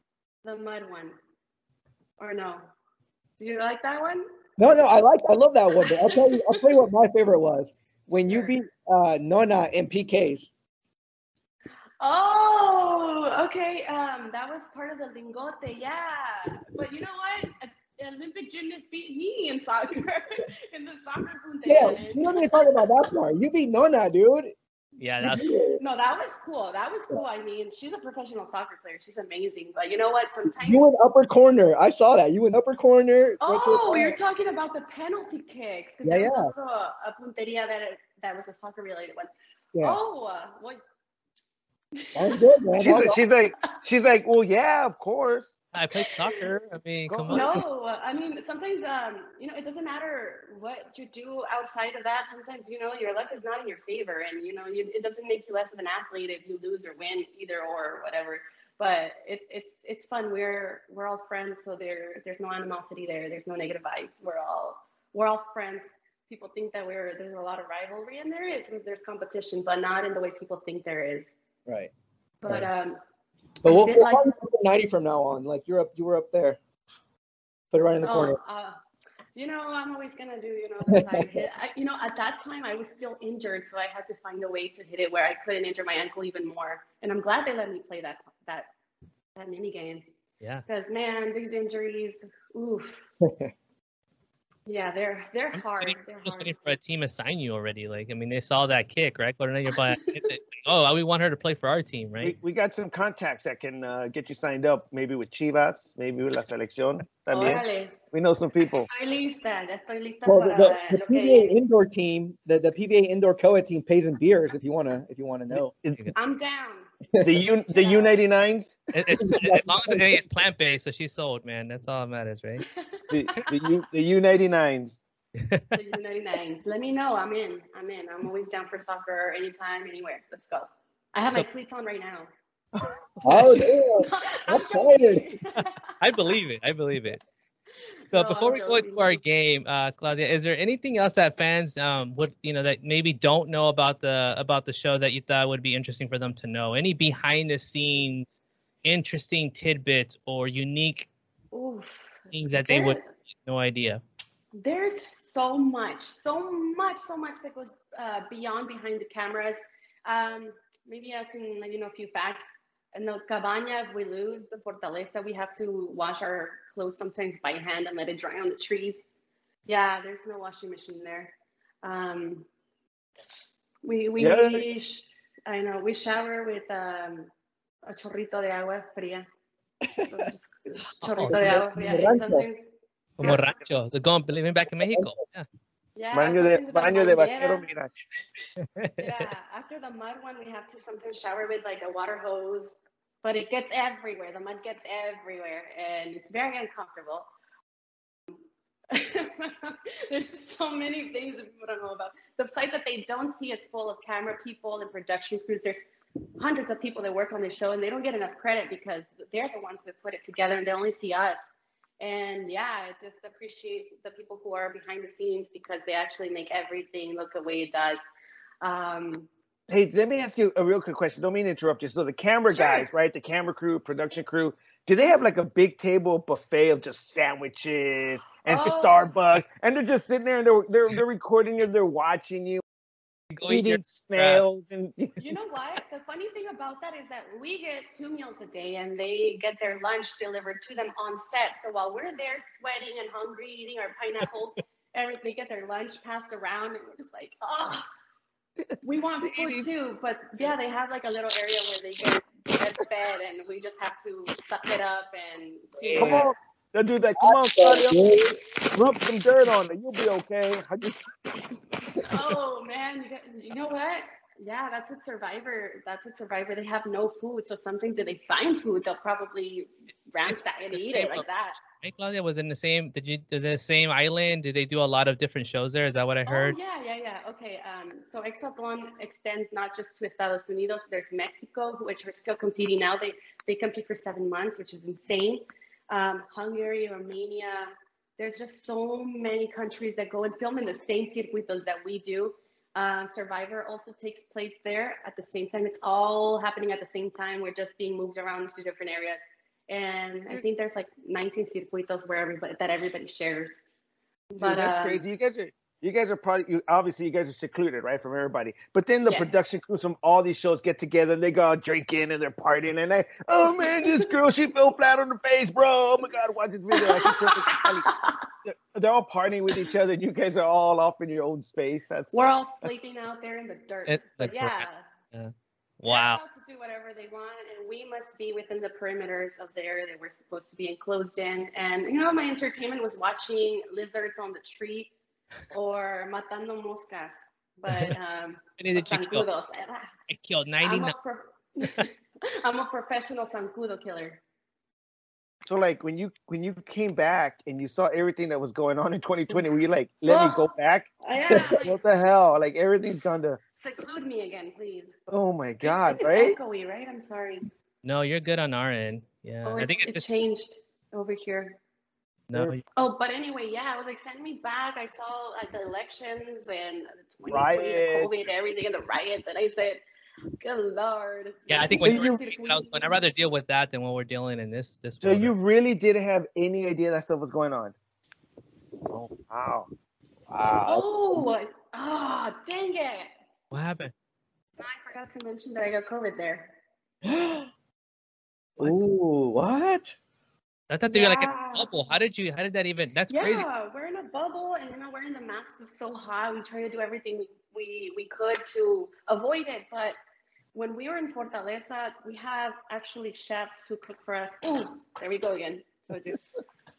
The mud one. Or no? Do you like that one? No, no, I like I love that one. I'll tell you, I'll tell you what my favorite was when you beat uh, Nona in PKs. Oh, okay. Um, that was part of the lingote, yeah. But you know what? Olympic gymnast beat me in soccer, in the soccer Yeah, you don't even talk about that part. You beat Nona, dude. Yeah, that's beat. No, that was cool. That was cool. I mean, she's a professional soccer player. She's amazing. But you know what? Sometimes. You went upper corner. I saw that. You went upper corner. went to the Oh, top. you're talking about the penalty kicks. Yeah, there was yeah. also a, a punteria that that was a soccer related one. Yeah. Oh, uh, what? That good, man. She's, she's like, she's like, well, yeah, of course. I played soccer. I mean, come on. on. No, I mean sometimes um, you know it doesn't matter what you do outside of that. Sometimes you know your luck is not in your favor, and you know you, it doesn't make you less of an athlete if you lose or win, either or whatever. But it, it's it's fun. We're we're all friends, so there there's no animosity there. There's no negative vibes. We're all we're all friends. People think that we're there's a lot of rivalry, and there is. Because there's competition, but not in the way people think there is. right. But um, But we'll, did we'll like- call 90 from now on. Like you're up, you were up there. Put it right in the corner. Oh, uh, you know, I'm always gonna do, you know, the side hit. I, you know, at that time I was still injured, so I had to find a way to hit it where I couldn't injure my ankle even more. And I'm glad they let me play that that that mini game Yeah. because man, these injuries, oof. Yeah, they're they're I'm just hard. waiting, They're just hard. waiting for a team to sign you already. Like, I mean, they saw that kick, right? But now you're like, oh, we want her to play for our team, right? we got some contacts that can uh, get you signed up, maybe with Chivas, maybe with La Selección. También. Órale, We know some people. estoy lista, ya estoy lista Well, the, para the, the lo PVA viene. indoor team, the, the PVA indoor co-ed team pays in beers if you wanna if you wanna know. I'm down. The U the U ninety nines, It, it's, as long as it's plant based, so she's sold, man. That's all that matters, right? the the U the U ninety nines. the U99s. Let me know. I'm in. I'm in. I'm always down for soccer anytime, anywhere. Let's go. I have So- my cleats on right now. Oh, damn. I'm I'm. I believe it. I believe it. So No, before I'm we go into our game, uh, Claudia, is there anything else that fans um, would you know that maybe don't know about the about the show that you thought would be interesting for them to know? Any behind the scenes interesting tidbits or unique Oof. Things that they would There- no idea? There's so much, so much, so much that goes uh, beyond behind the cameras. Um, maybe I can let you know a few facts. In the cabana, if we lose the fortaleza, we have to wash our clothes sometimes by hand and let it dry on the trees. Yeah, there's no washing machine there. Um, we we Yeah. sh- I know we shower with um, a chorrito de agua fría. So just chorrito de agua fría. And sometimes, Como rancho, so going living back in Mexico. Yeah. yeah, Baño de, sometimes with a baño de vaquero, mira. yeah, after the mud one, we have to sometimes shower with like a water hose, but it gets everywhere. The mud gets everywhere, and it's very uncomfortable. There's just so many things that people don't know about. The site that they don't see is full of camera people and production crews. There's hundreds of people that work on the show, and they don't get enough credit because they're the ones that put it together, and they only see us. And yeah, I just appreciate the people who are behind the scenes because they actually make everything look the way it does. Um, Hey, let me ask you a real quick question. Don't mean to interrupt you. So the camera Sure. guys, right? The camera crew, production crew, do they have like a big table buffet of just sandwiches and Oh. Starbucks, and they're just sitting there and they're they're, they're recording you, they're watching you, Go eat your eating snails, and You know what? The funny thing about that is that we get two meals a day and they get their lunch delivered to them on set. So while we're there sweating and hungry, eating our pineapples, and they get their lunch passed around, and we're just like, oh, we want food too. But yeah, they have like a little area where they get, get fed, and we just have to suck it up and see. come on, they'll do that. Come on, Claudia, rub some dirt on it. You'll be okay. Oh man, you, got, you know what? Yeah, that's what Survivor. That's what Survivor. They have no food, so sometimes if they find food, they'll probably ransack and eat it like that. Hey, Claudia was in the same. Did you? Is the same island? Did they do a lot of different shows there? Is that what I heard? Oh yeah, yeah, yeah. Okay. Um, so Exatlon extends not just to Estados Unidos. There's Mexico, which are still competing now. They they compete for seven months, which is insane. Um, Hungary, Romania. There's just so many countries that go and film in the same circuitos that we do. Um, Survivor also takes place there at the same time. It's all happening at the same time. We're just being moved around to different areas. And I think there's like 19 circuitos where everybody that everybody shares. Dude, But that's um, crazy. You guys are you guys are probably you, obviously you guys are secluded, right, from everybody. But then the Yes. production crews from all these shows get together and they go out drinking and they're partying and they, oh man, this girl she fell flat on her face, bro. Oh my god, watch this video. I can tell it's funny. They're, they're all partying with each other. and You guys are all off in your own space. That's We're all sleeping out there in the dirt. It- but like, yeah, Wow. they're to do whatever they want, and we must be within the perimeters of the area that we're supposed to be enclosed in. And you know, my entertainment was watching lizards on the tree or matando moscas, but um, Many did kill? zancudos. I killed I'm 99. a, pro- I'm a professional zancudo killer. so like when you when you came back and you saw everything that was going on in 2020, were you like, let me go back? Yeah, like, What the hell? Like everything's gone to seclude me again, please. oh my god, it's right? echoey, right? I'm sorry. No, you're good on our end. Yeah, Oh, I think it it's just changed over here. No. Oh, but anyway, yeah, I was like, send me back. I saw like the elections and the 2020, Riots. COVID, everything, and the riots, and I said, good lord. Yeah, I think But when you- I was, when I'd rather deal with that than what we're dealing in this this. So world you really didn't have any idea that stuff was going on? Oh wow. Wow. Oh, ah, dang it. What happened? I forgot to mention that I got COVID there. Ooh, what? I thought they were like in a bubble. How did you? How did that even? That's yeah, crazy. we're in a bubble, and you know, wearing the mask is so hot. We try to do everything we, we, we could to avoid it. But when we were in Fortaleza, we have actually chefs who cook for us. Oh, there we go again. Told you.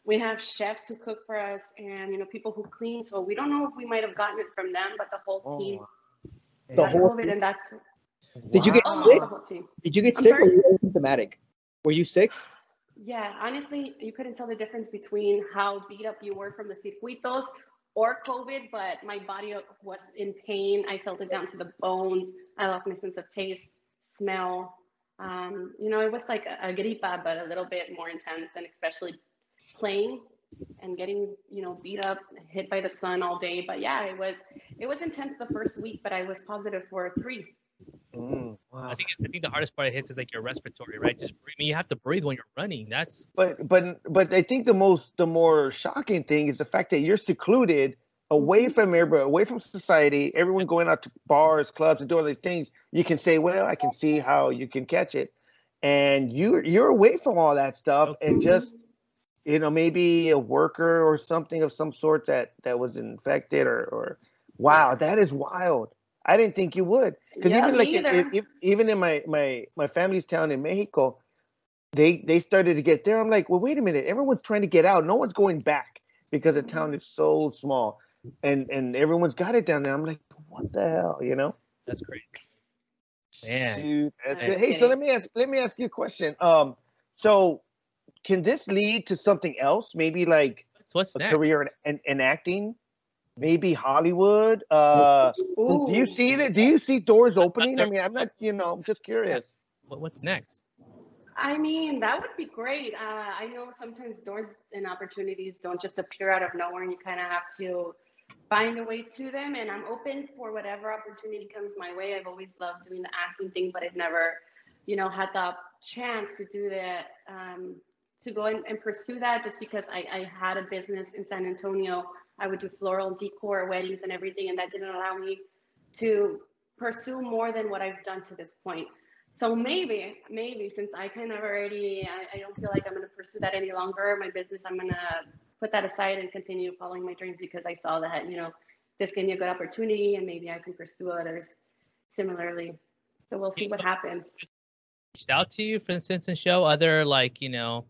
we have chefs who cook for us, and you know, people who clean. So we don't know if we might have gotten it from them, but the whole oh. team The had whole COVID, and that's Did you get almost sick? the whole team. Did you get I'm sick or were you asymptomatic? Were you sick? Yeah, honestly, you couldn't tell the difference between how beat up you were from the circuitos or COVID, but my body was in pain. I felt it down to the bones. I lost my sense of taste, smell. Um, you know, it was like a, a gripa, but a little bit more intense, and especially playing and getting you know beat up, hit by the sun all day. But yeah, it was it was intense the first week, but I was positive for three. Mm, wow. I think I think the hardest part it hits is like your respiratory, right? Just. I mean, you have to breathe when you're running. That's But but but I think the most the more shocking thing is the fact that you're secluded away mm-hmm. from everybody, away from society, everyone going out to bars, clubs, and doing all these things. You can say, well, I can see how you can catch it, and you you're away from all that stuff, and just you know maybe a worker or something of some sort that that was infected or or wow, that is wild. I didn't think you would because Yeah, even like me in, if, if, even in my my my family's town in Mexico, they they started to get there. I'm like, well, wait a minute. Everyone's trying to get out. No one's going back because the town is so small, and and everyone's got it down there. I'm like, what the hell, you know? that's crazy. Man, Dude, that's I'm. Hey, so let me ask let me ask you a question. Um, so can this lead to something else? Maybe like what's, what's a next? career in, in, in acting? Maybe Hollywood? Uh, do you see that? Do you see doors opening? I mean, I'm not. You know, I'm just curious. What's next? I mean, that would be great. Uh, I know sometimes doors and opportunities don't just appear out of nowhere, and you kind of have to find a way to them. And I'm open for whatever opportunity comes my way. I've always loved doing the acting thing, but I've never, you know, had the chance to do that, um, to go and, and pursue that just because I, I had a business in San Antonio. I would do floral decor, weddings, and everything, and that didn't allow me to pursue more than what I've done to this point. So maybe, maybe since I kind of already, I, I don't feel like I'm going to pursue that any longer. My business, I'm going to put that aside and continue following my dreams because I saw that, you know, this gave me a good opportunity and maybe I can pursue others similarly. So we'll see what happens. Reached out to you, for instance, and show other like you know,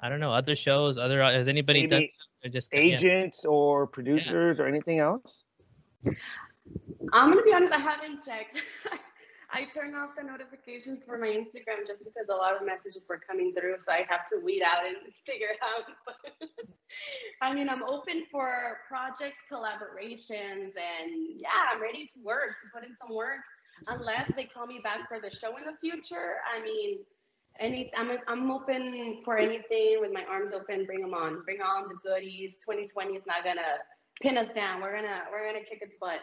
I don't know, other shows. Other has anybody done? Maybe Or just yeah. agents or producers or anything else? I'm going to be honest, I haven't checked. I turned off the notifications for my Instagram just because a lot of messages were coming through. So I have to weed out and figure out. But I mean, I'm open for projects, collaborations, and yeah, I'm ready to work, to put in some work. Unless they call me back for the show in the future, I mean, any I'm I'm open for anything with my arms open. Bring them on. Bring on the goodies. 2020 is not gonna pin us down. We're gonna we're gonna kick its butt.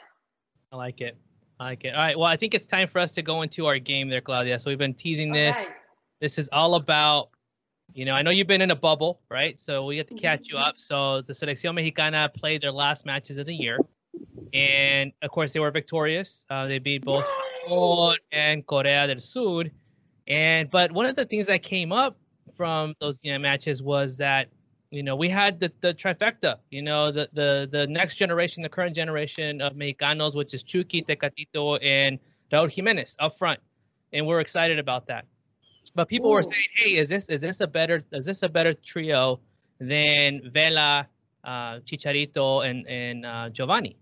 I like it. I like it. All right. Well, I think it's time for us to go into our game there, Claudia. So we've been teasing this. Okay. This is all about, you know, I know you've been in a bubble, right? So we get to catch you up. So the Selección Mexicana played their last matches of the year. And of course, they were victorious. Uh, they beat both and Corea del Sur. And but one of the things that came up from those you know, matches was that you know we had the, the trifecta. You know the the the next generation, the current generation of Mexicanos, which is Chucky, Tecatito, and Raúl Jimenez up front, and we're excited about that. But people were saying, "Hey, is this is this a better is this a better trio than Vela, uh, Chicharito, and and uh, Giovanni?"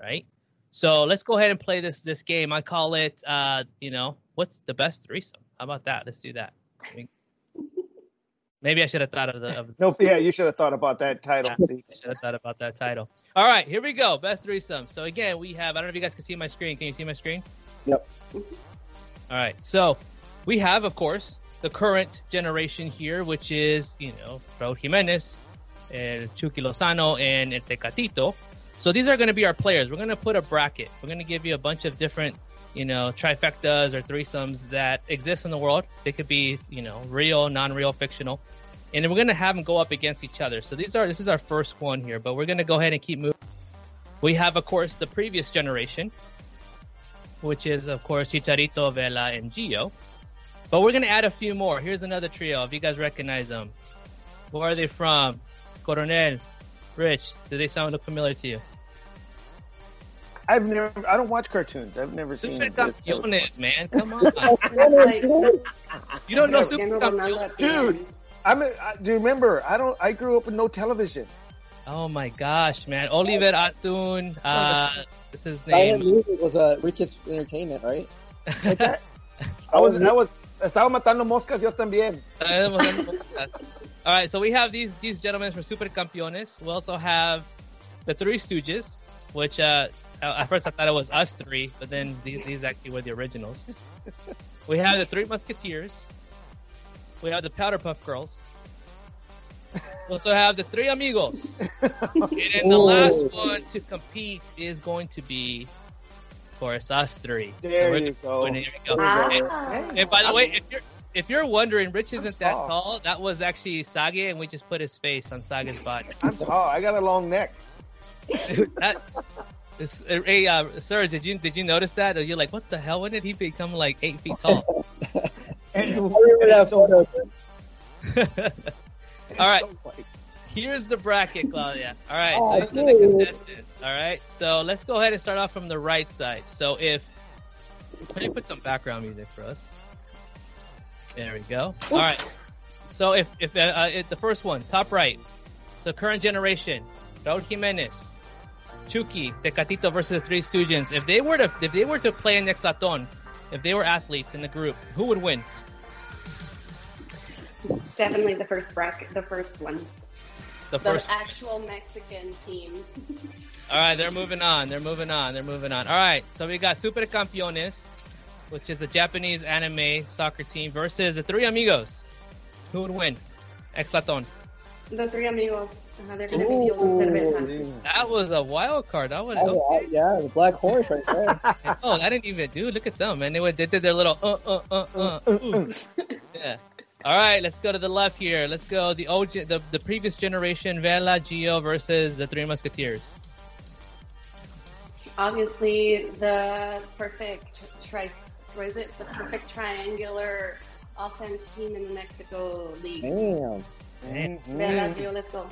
Right. So let's go ahead and play this this game. I call it, uh, you know, what's the best threesome? How about that? Let's do that. I mean, maybe I should have thought of the. Of, No, yeah, you should have thought about that title. Yeah. I should have thought about that title. All right, here we go. Best threesome. So again, we have. I don't know if you guys can see my screen. Can you see my screen? Yep. All right. So we have, of course, the current generation here, which is you know Raúl Jimenez, El Chucky Lozano, and El Tecatito. So these are going to be our players. We're going to put a bracket. We're going to give you a bunch of different, you know, trifectas or threesomes that exist in the world. They could be, you know, real, non-real, fictional, and we're going to have them go up against each other. So these are this is our first one here, but we're going to go ahead and keep moving. We have, of course, the previous generation, which is, of course, Chicharito, Vela, and Gio. But we're going to add a few more. Here's another trio. If you guys recognize them, where are they from? Coronel, Rich, do they sound look familiar to you? I've never. I don't watch cartoons. I've never seen. Super this. Campeones, man. Come on. It's like You don't know Yeah, Super Cristiano Ronaldo Campeones? Dude. I'm. A, I, do you remember? I don't. I grew up with no television. Oh my gosh, man. Oliver Atom, uh, what's his Silent name? Music was uh, richest entertainment, right? I was. I was. Estaba matando moscas yo también. All right, so we have these these gentlemen from Super Campeones. We also have the Three Stooges, which uh, at first I thought it was us three, but then these these actually were the originals. We have the Three Musketeers. We have the Powerpuff Girls. We also have the Three Amigos. and then the last one to compete is going to be, of course, us three. There we're you go. There you go. Ah. And, and by the way, if you're if you're wondering, Rich isn't that tall. tall. That was actually Sage, and we just put his face on Sage's body. I'm tall. I got a long neck. that, hey, uh, Serge, did you did you notice that? Or you're like, what the hell? When did he become like eight feet tall? And, I remember that. All right. Here's the bracket, Claudia. All right, Oh, so these are the dude. contestants. All right, so let's go ahead and start off from the right side. So if let me put some background music for us. There we go. All right. So if if, uh, uh, if the first one, top right. So current generation, Raul Jimenez, Chucky, Tecatito versus the Three Stooges. If they were to if they were to play in Exatlon, if they were athletes in the group, who would win? Definitely the first bracket, the first ones. The The first. actual Mexican team. All right, they're moving on. They're moving on. They're moving on. All right, so we got Super Campeones, which is a Japanese anime soccer team, versus the Three Amigos. Who would win? Exatlon. The three amigos. Uh, they're gonna be fueled with cerveza. That was a wild card. That would. Oh, Okay. yeah, the black horse right there. Oh, I didn't even do. Look at them, man. They went. They did their little uh uh uh uh. ooh. yeah. All right, let's go to the left here. Let's go the old, the the previous generation, Vela Gio versus the Three Musketeers. Obviously, the perfect tri. What is it? The perfect triangular offense team in the Mexico League. Damn. Mm-hmm. Vela, Gio, let's go.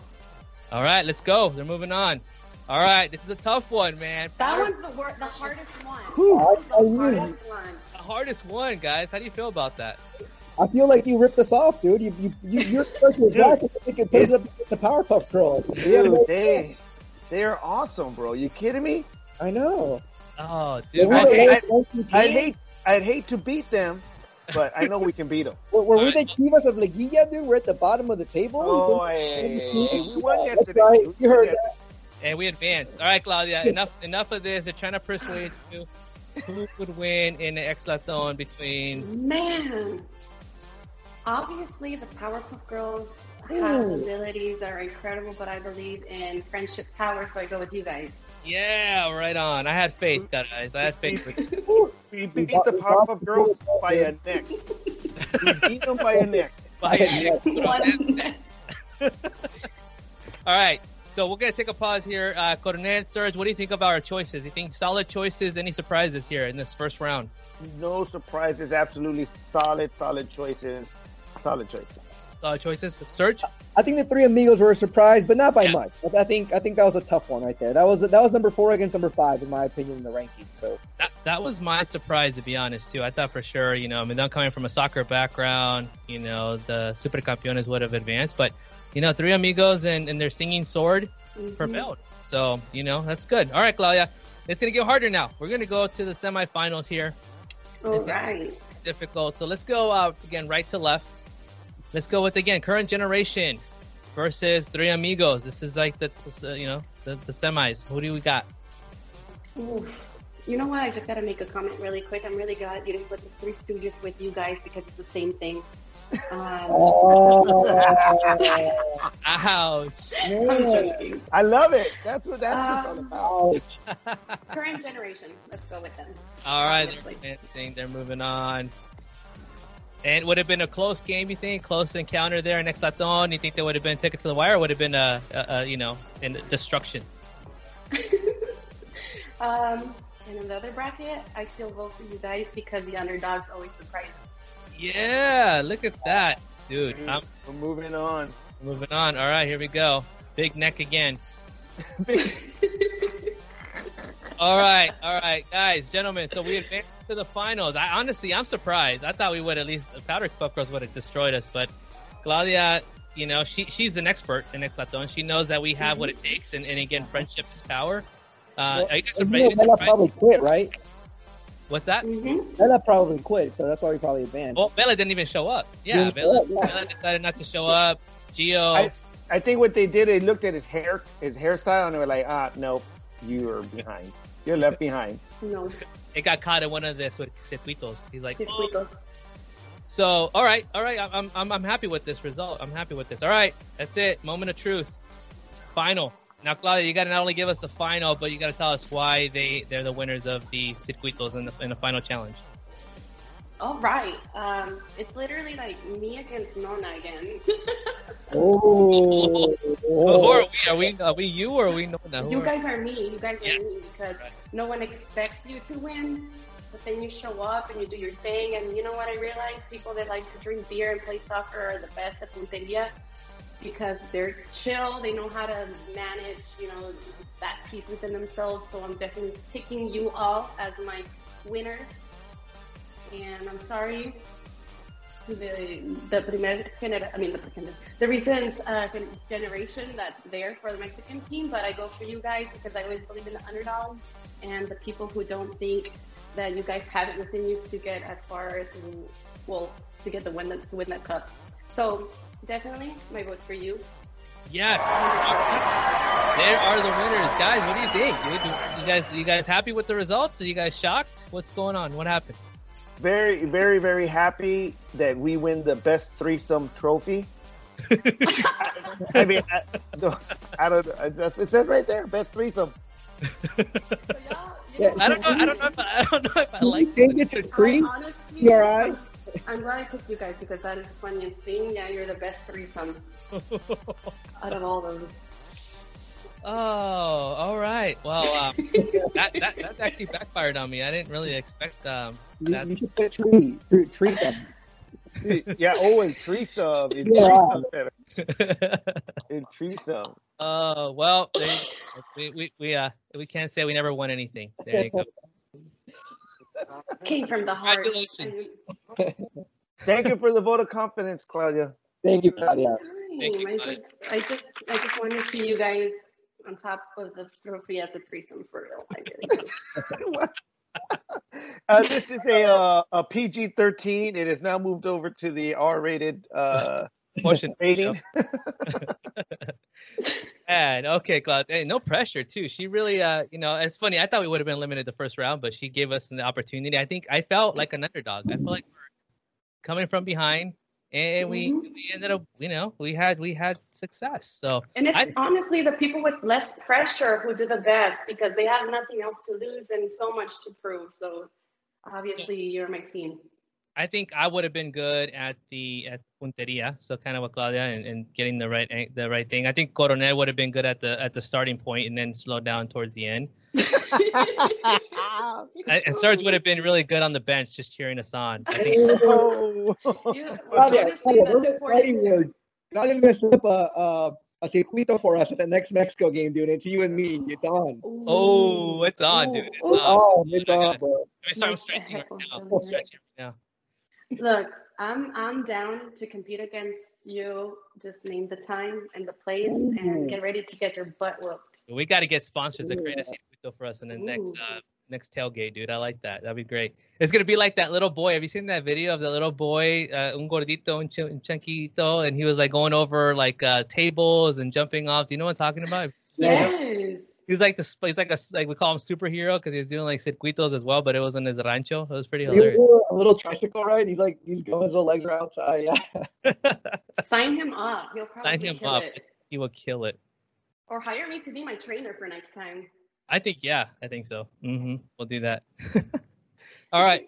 All right, let's go. They're moving on. All right, this is a tough one, man. That one's the wor- the hardest one. Whew. This is the hardest one. The hardest one, guys. How do you feel about that? I feel like you ripped us off, dude. You, you, you you're stuck with black. I think it puts us up against the Powerpuff Girls. We Dude, no- they they are awesome, bro. You kidding me? I know. Oh, dude. we I- the I- lowest ranking I'd hate I'd hate to beat them, but I know we can beat them. Were, were we Alright. the Chivas of Liguilla, dude? We're at the bottom of the table. Oh, hey, we won That's yesterday. right. dude. You heard Yeah. that. And we advanced. All right, Claudia. Enough. Enough of this. They're trying to persuade you. Who would win in the Exatlon between? Man, obviously the Powerpuff Girls have Ooh. abilities that are incredible, but I believe in friendship power, so I go with you guys. Yeah, right on. I had faith, guys. I had faith. with. We beat the Powerpuff Girls by a neck. We beat them by a neck. Bye, Nick. One- All right. So we're gonna take a pause here. Uh, Coronel Serge, what do you think of our choices? You think solid choices? Any surprises here in this first round? No surprises. Absolutely solid, solid choices. Solid choices. Uh, choices, Serge. I think the three amigos were a surprise, but not by Yeah. much. I I think I think that was a tough one right there. That was that was number four against number five in my opinion in the ranking. So That, that was my surprise, to be honest, too. I thought for sure, you know, I mean, them coming from a soccer background, you know, the Super Campeones would have advanced, but, you know, Three Amigos and, and their singing sword Mhm. prevailed. So, you know, that's good. All right, Claudia, it's going to get harder now. We're going to go to the semifinals here. All right. Difficult. So let's go, uh, again, right to left. Let's go with, again, current generation versus Three Amigos. This is like the, this, uh, you know, the, the semis. Who do we got? Oof. You know what? I just got to make a comment really quick. I'm really glad you didn't put the Three Stooges with you guys because it's the same thing. Um, oh, Ouch. I'm I love it. That's what that's what Um, it's all about. Current generation. Let's go with them. All right, they're advancing. They're moving on. And would have been a close game, you think? Close encounter there next Laton. You think they would have been ticket to the wire, or would have been a, a, a you know, in destruction? Um, and in the other bracket, I still vote for you guys because the underdogs always surprise me. Yeah, look at that, dude. Mm, I'm We're moving on. moving on. All right, here we go. Big neck again. All right, all right, guys, gentlemen. So we advanced to the finals. I honestly, I'm surprised. I thought we would at least Powerpuff Girls would have destroyed us, but Claudia, you know, she she's an expert in Exatlon. She knows that we have what it takes, and, and again, friendship is power. Uh, are you guys And surprised? you know, Vela probably quit, right? What's that? Mm-hmm. Vela probably quit, so that's why we probably advanced. Well, Vela didn't even show up. Yeah, Didn't Vela, up, yeah. Vela decided not to show up. Gio, I- I think what they did, they looked at his hair, his hairstyle, and they were like, ah, nope, you are behind. You're left behind. No, It got caught in one of the cir- circuitos. He's like, "Oh." so all right, all right. I'm, I'm, I'm happy with this result. I'm happy with this. All right, that's it. Moment of truth. Final. Now, Claudia, you got to not only give us the final, but you got to tell us why they they're the winners of the circuitos in the in the final challenge. All right. Um, it's literally like me against Nona again. Oh, Who are we? Are we are we you or are we Nona? Who you are- guys are me. You guys are me because Right. no one expects you to win. But then you show up and you do your thing. And you know what I realized? People that like to drink beer and play soccer are the best at punteria because they're chill. They know how to manage, you know, that piece within themselves. So I'm definitely picking you all as my winners. And I'm sorry to the the primer gener- I mean the the recent uh, generation that's there for the Mexican team, but I go for you guys because I always believe in the underdogs and the people who don't think that you guys have it within you to get as far as well to get the win to win that cup. So definitely my vote's for you. Yes. There are the winners, guys. What do you think? You guys, you guys happy with the results? Are you guys shocked? What's going on? What happened? Very, very, very happy that we win the best threesome trophy. I mean, I, I don't. It says right there, best threesome. So y'all, Yeah, know, I don't know. I don't know. If I, I don't know if I you like. think it's a treat? honestly, You alright? I'm glad I picked you guys because that is the funniest thing. Yeah, you're the best threesome out of all those. oh, all right. Well, um, that, that that actually backfired on me. I didn't really expect um, You, that. you should put tree, tree, tree some. Yeah, oh, and threesome. In Yeah. threesome better. In threesome. Oh well, there we we we uh we can't say we never won anything. There you go. Came from the heart. Congratulations. Thank you for the vote of confidence, Claudia. Thank you, Claudia. Thank you, I just, I just, I just want to see you guys on top of the trophy as a threesome for real. I really do. Uh, this is a uh, a PG thirteen. It has now moved over to the R rated uh, Portion rating. And okay, Claude. Hey, no pressure too. She really, uh, you know, it's funny. I thought we would have been limited the first round, but she gave us an opportunity. I think I felt like an underdog. I felt like we're coming from behind, and we Mhm. we ended up, you know, we had we had success. So And it's I- honestly the people with less pressure who do the best because they have nothing else to lose and so much to prove. So obviously you're my team. I think I would have been good at the at punteria, so kind of with Claudia and, and getting the right the right thing. I think Coronel would have been good at the at the starting point and then slow down towards the end. And and Serge would have been really good on the bench, just cheering us on. I think Oh. You- Claudia, honestly, that's important fighting too. words. Claudia's gonna set up a, a a circuito for us at the next Mexico game, dude. It's you and me. It's on. Oh, it's on, dude. It's Ooh. on. Oh, it's I on, gotta- bro. Let me start Like stretching right now. heck of Stretching right now. Look, I'm I'm down to compete against you. Just name the time and the place and mm. get ready to get your butt whooped. We got to get sponsors that create a Yeah. circuito for us in the next uh, next tailgate, dude. I like that. That'd be great. It's gonna be like that little boy. Have you seen that video of the little boy, uh, un gordito, un, ch- un chanquito, and he was like going over like uh, tables and jumping off. Do you know what I'm talking about? Yes. He's like the sp- he's like a s- like we call him superhero because he's doing like circuitos as well, but it was in his rancho. It was pretty hilarious. a little tricycle ride. He's like, he's going, his little legs are outside. Yeah. Sign him up. He'll probably Sign him kill up. it. He will kill it. Or hire me to be my trainer for next time. I think yeah, I think so. hmm We'll do that. All right.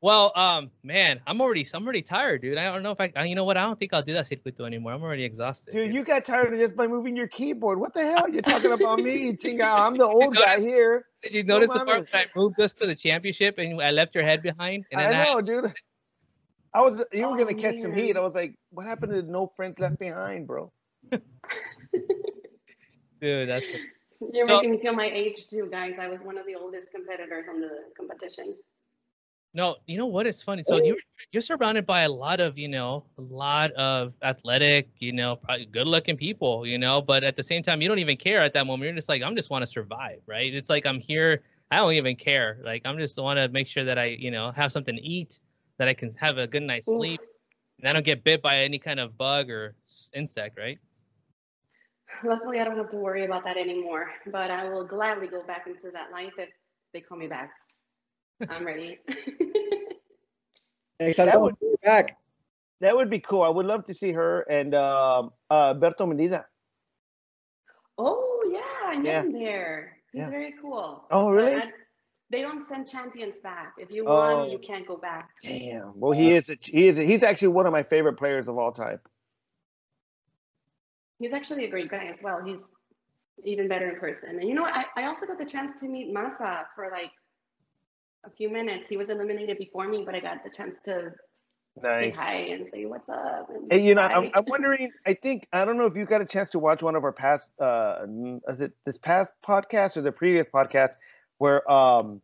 Well, um, man, I'm already I'm already tired, dude. I don't know if I, you know what? I don't think I'll do that circuito anymore. I'm already exhausted. Dude, you got tired of this by moving your keyboard. What the hell? You're talking about me, Chinga. I'm the old guy here. Did you notice the part when I moved us to the championship and I left your head behind? And I then I, know, dude. I was you were Oh, gonna catch some heat. I was like, what happened to no friends left behind, bro? dude, that's You're So- making me feel my age too, guys. I was one of the oldest competitors on the competition. no. You know what? It's funny. So you you're surrounded by a lot of you know a lot of athletic, you know, probably good looking people, you know, but at the same time you don't even care at that moment. You're just like I'm just want to survive, right? It's like I'm here. I don't even care. Like I'm just want to make sure that I you know have something to eat, that I can have a good night's mm. sleep, and I don't get bit by any kind of bug or insect, right? Luckily, I don't have to worry about that anymore. But I will gladly go back into that life if they call me back. I'm ready. Excited That would- be back. That would be cool. I would love to see her and um uh, Berto Medina. oh yeah, I know Yeah. him there. He's Yeah. very cool. Oh, really? I- they don't send champions back. If you won, Oh. you can't go back. Damn. Well, he is. A, he is. A, he's actually one of my favorite players of all time. He's actually a great guy as well. He's even better in person. And you know, what? I, I also got the chance to meet Masa for like a few minutes. He was eliminated before me, but I got the chance to Nice. say hi and say what's up. And And you know, I'm. I'm wondering. I think I don't know if you got a chance to watch one of our past. Uh, is it this past podcast or the previous podcast where um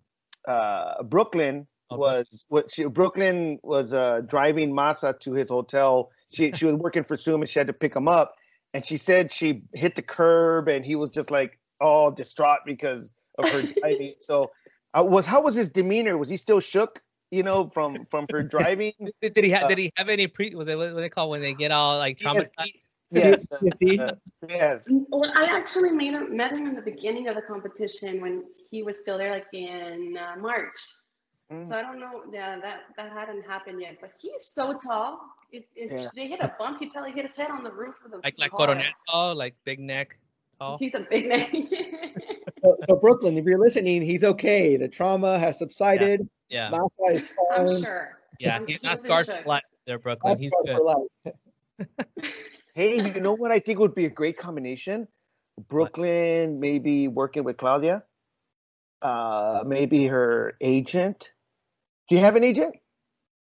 uh Brooklyn Okay. was what she Brooklyn was uh driving Masa to his hotel. She she was working for Zoom and she had to pick him up, and she said she hit the curb and he was just like all distraught because of her driving. So, uh, was how was his demeanor? Was he still shook? You know, from from her driving. Did, did he have Uh, did he have any pre was it what they call when they get all like traumatized? Yes, PTSD? uh, yes. Well, I actually made him, met him in the beginning of the competition when he was still there, like in uh, March. Mm. So I don't know. Yeah, that that hadn't happened yet. But he's so tall. If, if Yeah. they hit a bump, he'd probably hit his head on the roof of the Like like Coronet Coronel tall, like big neck tall. He's a big neck. So, so Brooklyn, if you're listening, he's okay. The trauma has subsided. Yeah. Masa is I'm fine. sure. Yeah. I'm- He's he not was in scarred for life there, Brooklyn. He's good. for life. Hey, you know what I think would be a great combination? Brooklyn maybe working with Claudia. Uh, maybe her agent. Do you have an agent?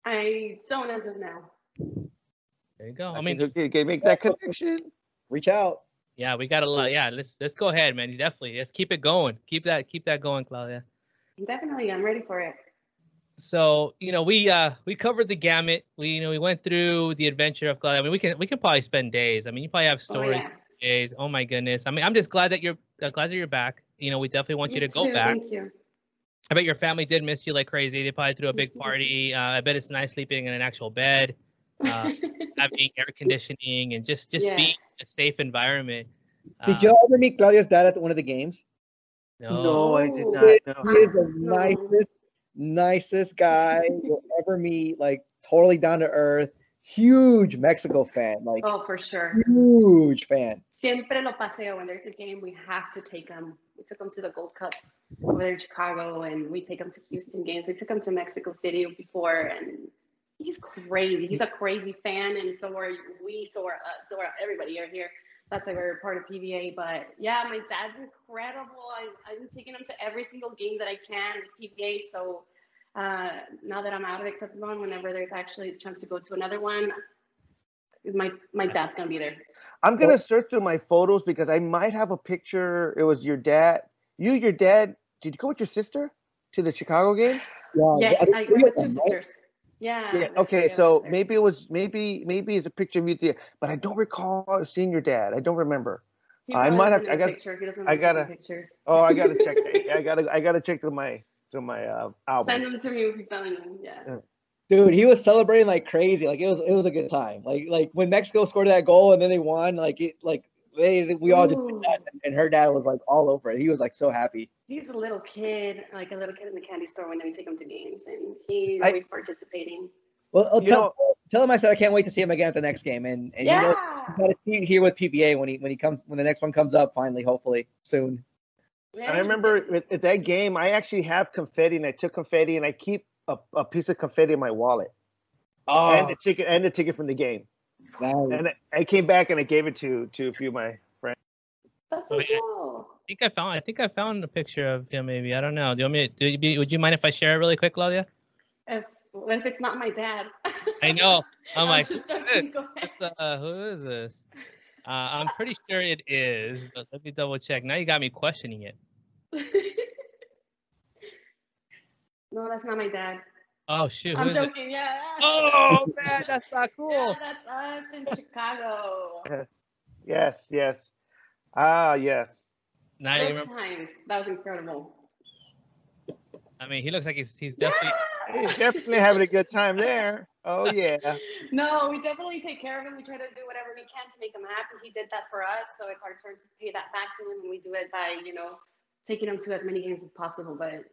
I don't as of now. There you go. I I mean, mean, okay, okay, make that connection. Reach out. yeah, we got a lot. Yeah, let's let's go ahead, man. Definitely. Let's keep it going. Keep that keep that going, Claudia. Definitely, I'm ready for it. So, you know, we uh we covered the gamut. We you know, we went through the adventure of Claudia. I mean, we can we can probably spend days. I mean, you probably have Oh, stories yeah. for days. Oh my goodness. I mean, I'm just glad that you're uh, glad that you're back. You know, we definitely want you, to go too, back. Thank you. I bet your family did miss you like crazy. They probably threw a big party. Uh, I bet it's nice sleeping in an actual bed, uh, having air conditioning, and just just being Yes. in a safe environment. Did Uh, y'all ever meet Claudia's dad at one of the games? No. No, I did not. He is the nicest, nicest guy you'll ever meet. Like totally down to earth. Huge Mexico fan. Like Oh, for sure. huge fan. Siempre lo paseo. When there's a game, we have to take him. We took him to the Gold Cup over there in Chicago, and we take him to Houston games. We took him to Mexico City before, and he's crazy. He's a crazy fan, and so are we. So are us. So are everybody are here. That's why we're part of PVA. But yeah, my dad's incredible. I, I'm taking him to every single game that I can with PVA. So uh, now that I'm out of Exatlon, whenever there's actually a chance to go to another one, my my dad's gonna be there. I'm gonna search through my photos because I might have a picture. It was your dad. You, your dad. Did you go with your sister to the Chicago game? Yeah, Yes, think I went with two them, right? sisters. Yeah. Yeah. Okay. So there. maybe it was maybe maybe it's a picture of you there, but I don't recall seeing your dad. I don't remember. He I might have to- I know a gotta- picture. I gotta- pictures. Oh, I gotta check. I gotta I gotta check through my through my uh, album. Send them to me if you found them. Yeah. Dude, he was celebrating like crazy. Like it was it was a good time. Like like when Mexico scored that goal and then they won, like it like they we all just Ooh. did that. And her dad was like all over it. He was like so happy. He's a little kid, like a little kid in the candy store when we take him to games, and he's I- always participating. Well, I'll tell, know- tell him I said I can't wait to see him again at the next game. And and yeah. you know you gotta see here with PVA when he when he comes when the next one comes up finally, hopefully soon. Yeah, I remember at, at that game, I actually have confetti, and I took confetti, and I keep a, a piece of confetti in my wallet, and Oh, the ticket, and the ticket from the game. Nice. And I, I came back and I gave it to to a few of my friends. That's so Oh, cool. I think I found I think I found a picture of him maybe. I don't know. Do you want me do you be, would you mind if I share it really quick, Claudia? If, if it's not my dad. I know. I'm like, just who is joking. Go ahead. What's, uh, who is this? Uh, I'm pretty sure it is, but let me double check. Now you got me questioning it. no, that's not my dad. Oh shoot, I'm is it? joking. Yeah. Oh man, that's not cool. Yeah, cool. that's us in Chicago. Yes, yes. yes. Ah, yes. Now you Good remember. times. That was incredible. I mean, he looks like he's he's definitely He's definitely having a good time there. Oh yeah. no, we definitely take care of him. We try to do whatever we can to make him happy. He did that for us, so it's our turn to pay that back to him, and we do it by, you know, taking him to as many games as possible. But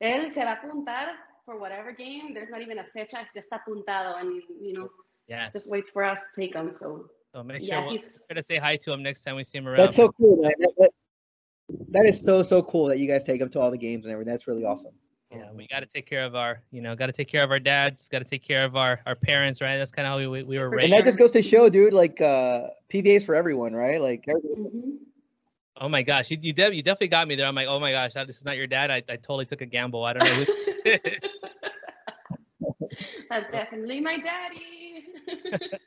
él se va a apuntar for whatever game. There's not even a fecha. Ya está apuntado, and you know, Yeah. just waits for us to take him. So So make sure yeah, we'll, he's gonna say hi to him next time we see him around. That's so cool, man. That, that- that is so so cool that you guys take him to all the games and everything. That's really awesome. Yeah, we got to take care of our, you know, got to take care of our dads, got to take care of our, our parents, right? That's kind of how we, we, we were raised. And that just goes to show, dude, like uh PVA's for everyone, right? Like mhm. Oh my gosh, you you, de- you definitely got me there. I'm like, oh my gosh, this is not your dad. I, I totally took a gamble. I don't know. Who- that's definitely my daddy.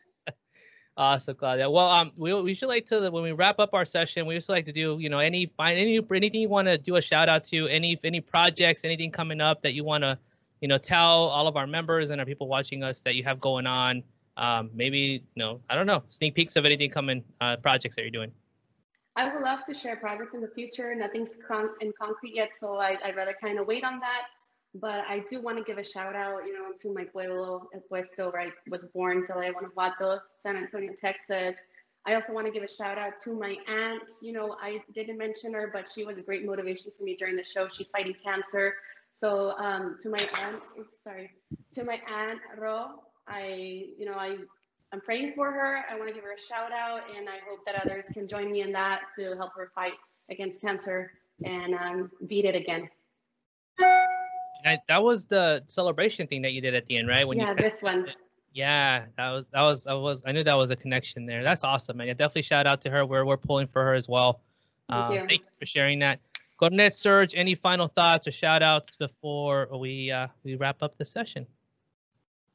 awesome, Claudia. Well, um, we we should like to when we wrap up our session, we just like to do, you know, any find any anything you want to do a shout out to, any any projects, anything coming up that you want to, you know, tell all of our members and our people watching us that you have going on. Um, maybe you know, I don't know, sneak peeks of anything coming, uh, projects that you're doing. I would love to share projects in the future. Nothing's con- in concrete yet, so I, I'd rather kind of wait on that. But I do want to give a shout out, you know, to my pueblo, El Puesto, where I was born, Celaya, Guanajuato, San Antonio, Texas. I also want to give a shout out to my aunt. You know, I didn't mention her, but she was a great motivation for me during the show. She's fighting cancer. So um, to my aunt, oops, sorry, to my aunt Ro, I, you know, I I'm praying for her. I want to give her a shout out, and I hope that others can join me in that to help her fight against cancer and um, beat it again. And I, that was the celebration thing that you did at the end, right? When yeah, you this one. Yeah, that was that was that was I knew that was a connection there. That's awesome, man. Yeah, definitely shout out to her. We're we're pulling for her as well. Thank Um, you. thank you for sharing that. Coronel Serge, any final thoughts or shout outs before we uh, we wrap up the session?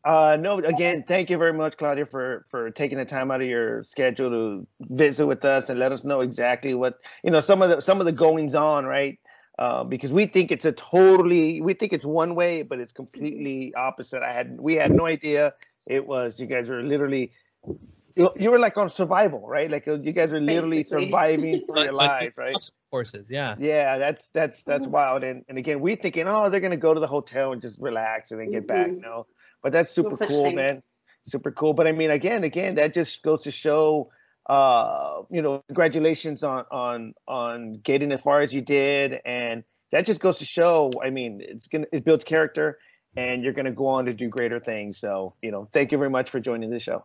Uh, no, again, thank you very much, Claudia, for for taking the time out of your schedule to visit with us and let us know exactly what you know some of the some of the goings on, right? Uh, because we think it's a totally we think it's one way, but it's completely opposite. I had we had no idea it was. You guys were literally you, you were like on survival, right? Like uh, you guys were literally Basically. surviving for your but lives, right? Courses, yeah. Yeah, that's that's that's Mhm. wild. And and again, we thinking, oh, they're gonna go to the hotel and just relax and then get back. Mhm. No, but that's super No cool, thing. man. Super cool. But I mean, again, again, that just goes to show, uh, you know, congratulations on on on getting as far as you did, and that just goes to show. I mean, it's gonna it builds character, and you're gonna go on to do greater things. So, you know, thank you very much for joining the show.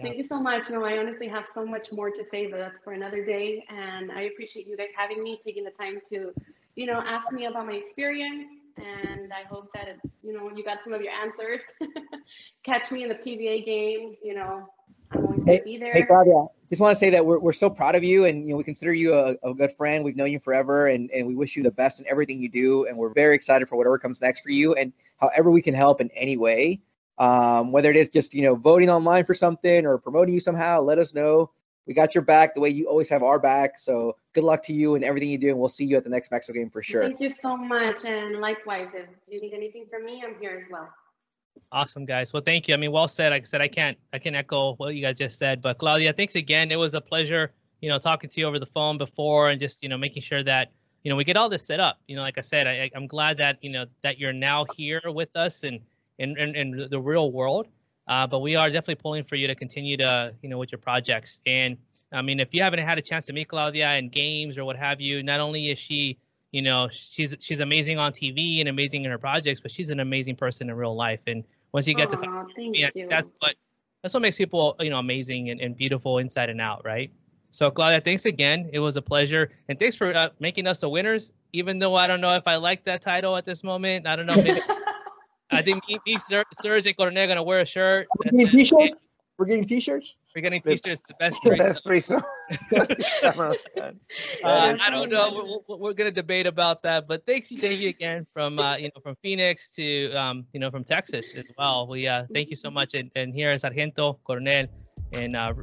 Thank you so much. No, I honestly have so much more to say, but that's for another day. And I appreciate you guys having me, taking the time to, you know, ask me about my experience. And I hope that, you know, you got some of your answers. Catch me in the PVA games. You know, I'm always going be there. Hey, Claudia, just want to say that we're, we're so proud of you and, you know, we consider you a, a good friend. We've known you forever and, and we wish you the best in everything you do. And we're very excited for whatever comes next for you and however we can help in any way. Um, whether it is just, you know, voting online for something or promoting you somehow, let us know. We got your back the way you always have our back. So good luck to you and everything you do. And we'll see you at the next Mexico game for sure. Thank you so much. And likewise, if you need anything from me, I'm here as well. Awesome, guys. Well, thank you. I mean, well said. Like I said, I can't I can echo what you guys just said. But Claudia, thanks again. It was a pleasure, you know, talking to you over the phone before and just you know making sure that you know we get all this set up. You know, like I said, I, I'm glad that you know that you're now here with us and in in, in the real world. Uh, but we are definitely pulling for you to continue to you know with your projects. And I mean, if you haven't had a chance to meet Claudia in games or what have you, not only is she you know she's she's amazing on TV and amazing in her projects, but she's an amazing person in real life. And once you get to talk Aw, thank yeah, you. that's what that's what makes people you know amazing and, and beautiful inside and out, right? So Claudia, thanks again. It was a pleasure, and thanks for uh, making us the winners. Even though I don't know if I like that title at this moment, I don't know. Maybe, I think me, me Ser- Serge and Coronel are gonna wear a shirt. We're That's t-shirts. We're getting t-shirts. We're getting t-shirts. The best The three. best threesome. Uh, I don't know. We're, we're gonna debate about that, but thanks, thank you again from uh, you know from Phoenix to um, you know from Texas as well. We uh, thank you so much, and, and here is Sargento, Coronel, and uh,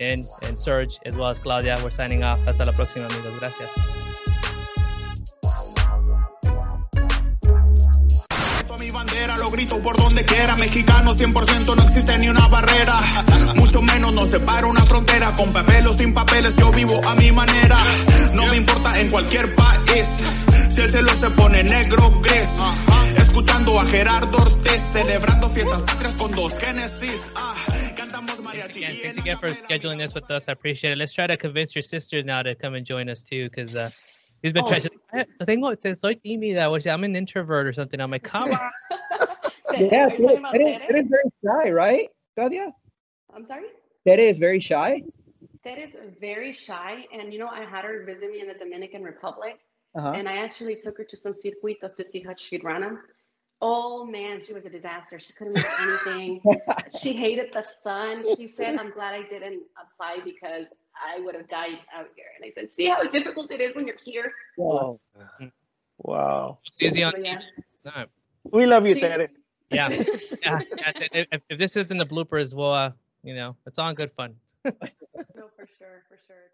and and Serge as well as Claudia. We're signing off. Hasta la próxima, amigos. Gracias. Bandera, lo grito por donde quiera. Mexicano 100% no existe ni una barrera. Mucho menos nos separa una frontera. Con papel o sin papeles, yo vivo a mi manera. No me importa en cualquier país. Si el cielo se pone negro, gris. Es escuchando a Gerardo Ortiz, celebrando fiestas patrias con dos Genesis. Ah, cantamos again, thanks again for scheduling this with us. I appreciate it. Let's try to convince your sisters now to come and join us too, because uh, he's been Oh. trying. she's like, "Eh, Tengo, te soy tímida, or I'm an introvert or something. I'm like, come on. Yeah, Are you talking about Tere, Tere Tere? is very shy, right, Claudia? I'm sorry? Tere is very shy. That is very shy. And you know, I had her visit me in the Dominican Republic. Uh-huh. And I actually took her to some circuitos to see how she'd run them. Oh man, she was a disaster. She couldn't do anything. she hated the sun. She said, I'm glad I didn't apply because I would have died out here. And I said, See how difficult it is when you're here? Wow. Wow. It's easy on But TV. yeah. No. We love you, She- Yeah, yeah. yeah. If, if- if this isn't the bloopers, well, uh, you know, it's all good fun. No, for sure, for sure.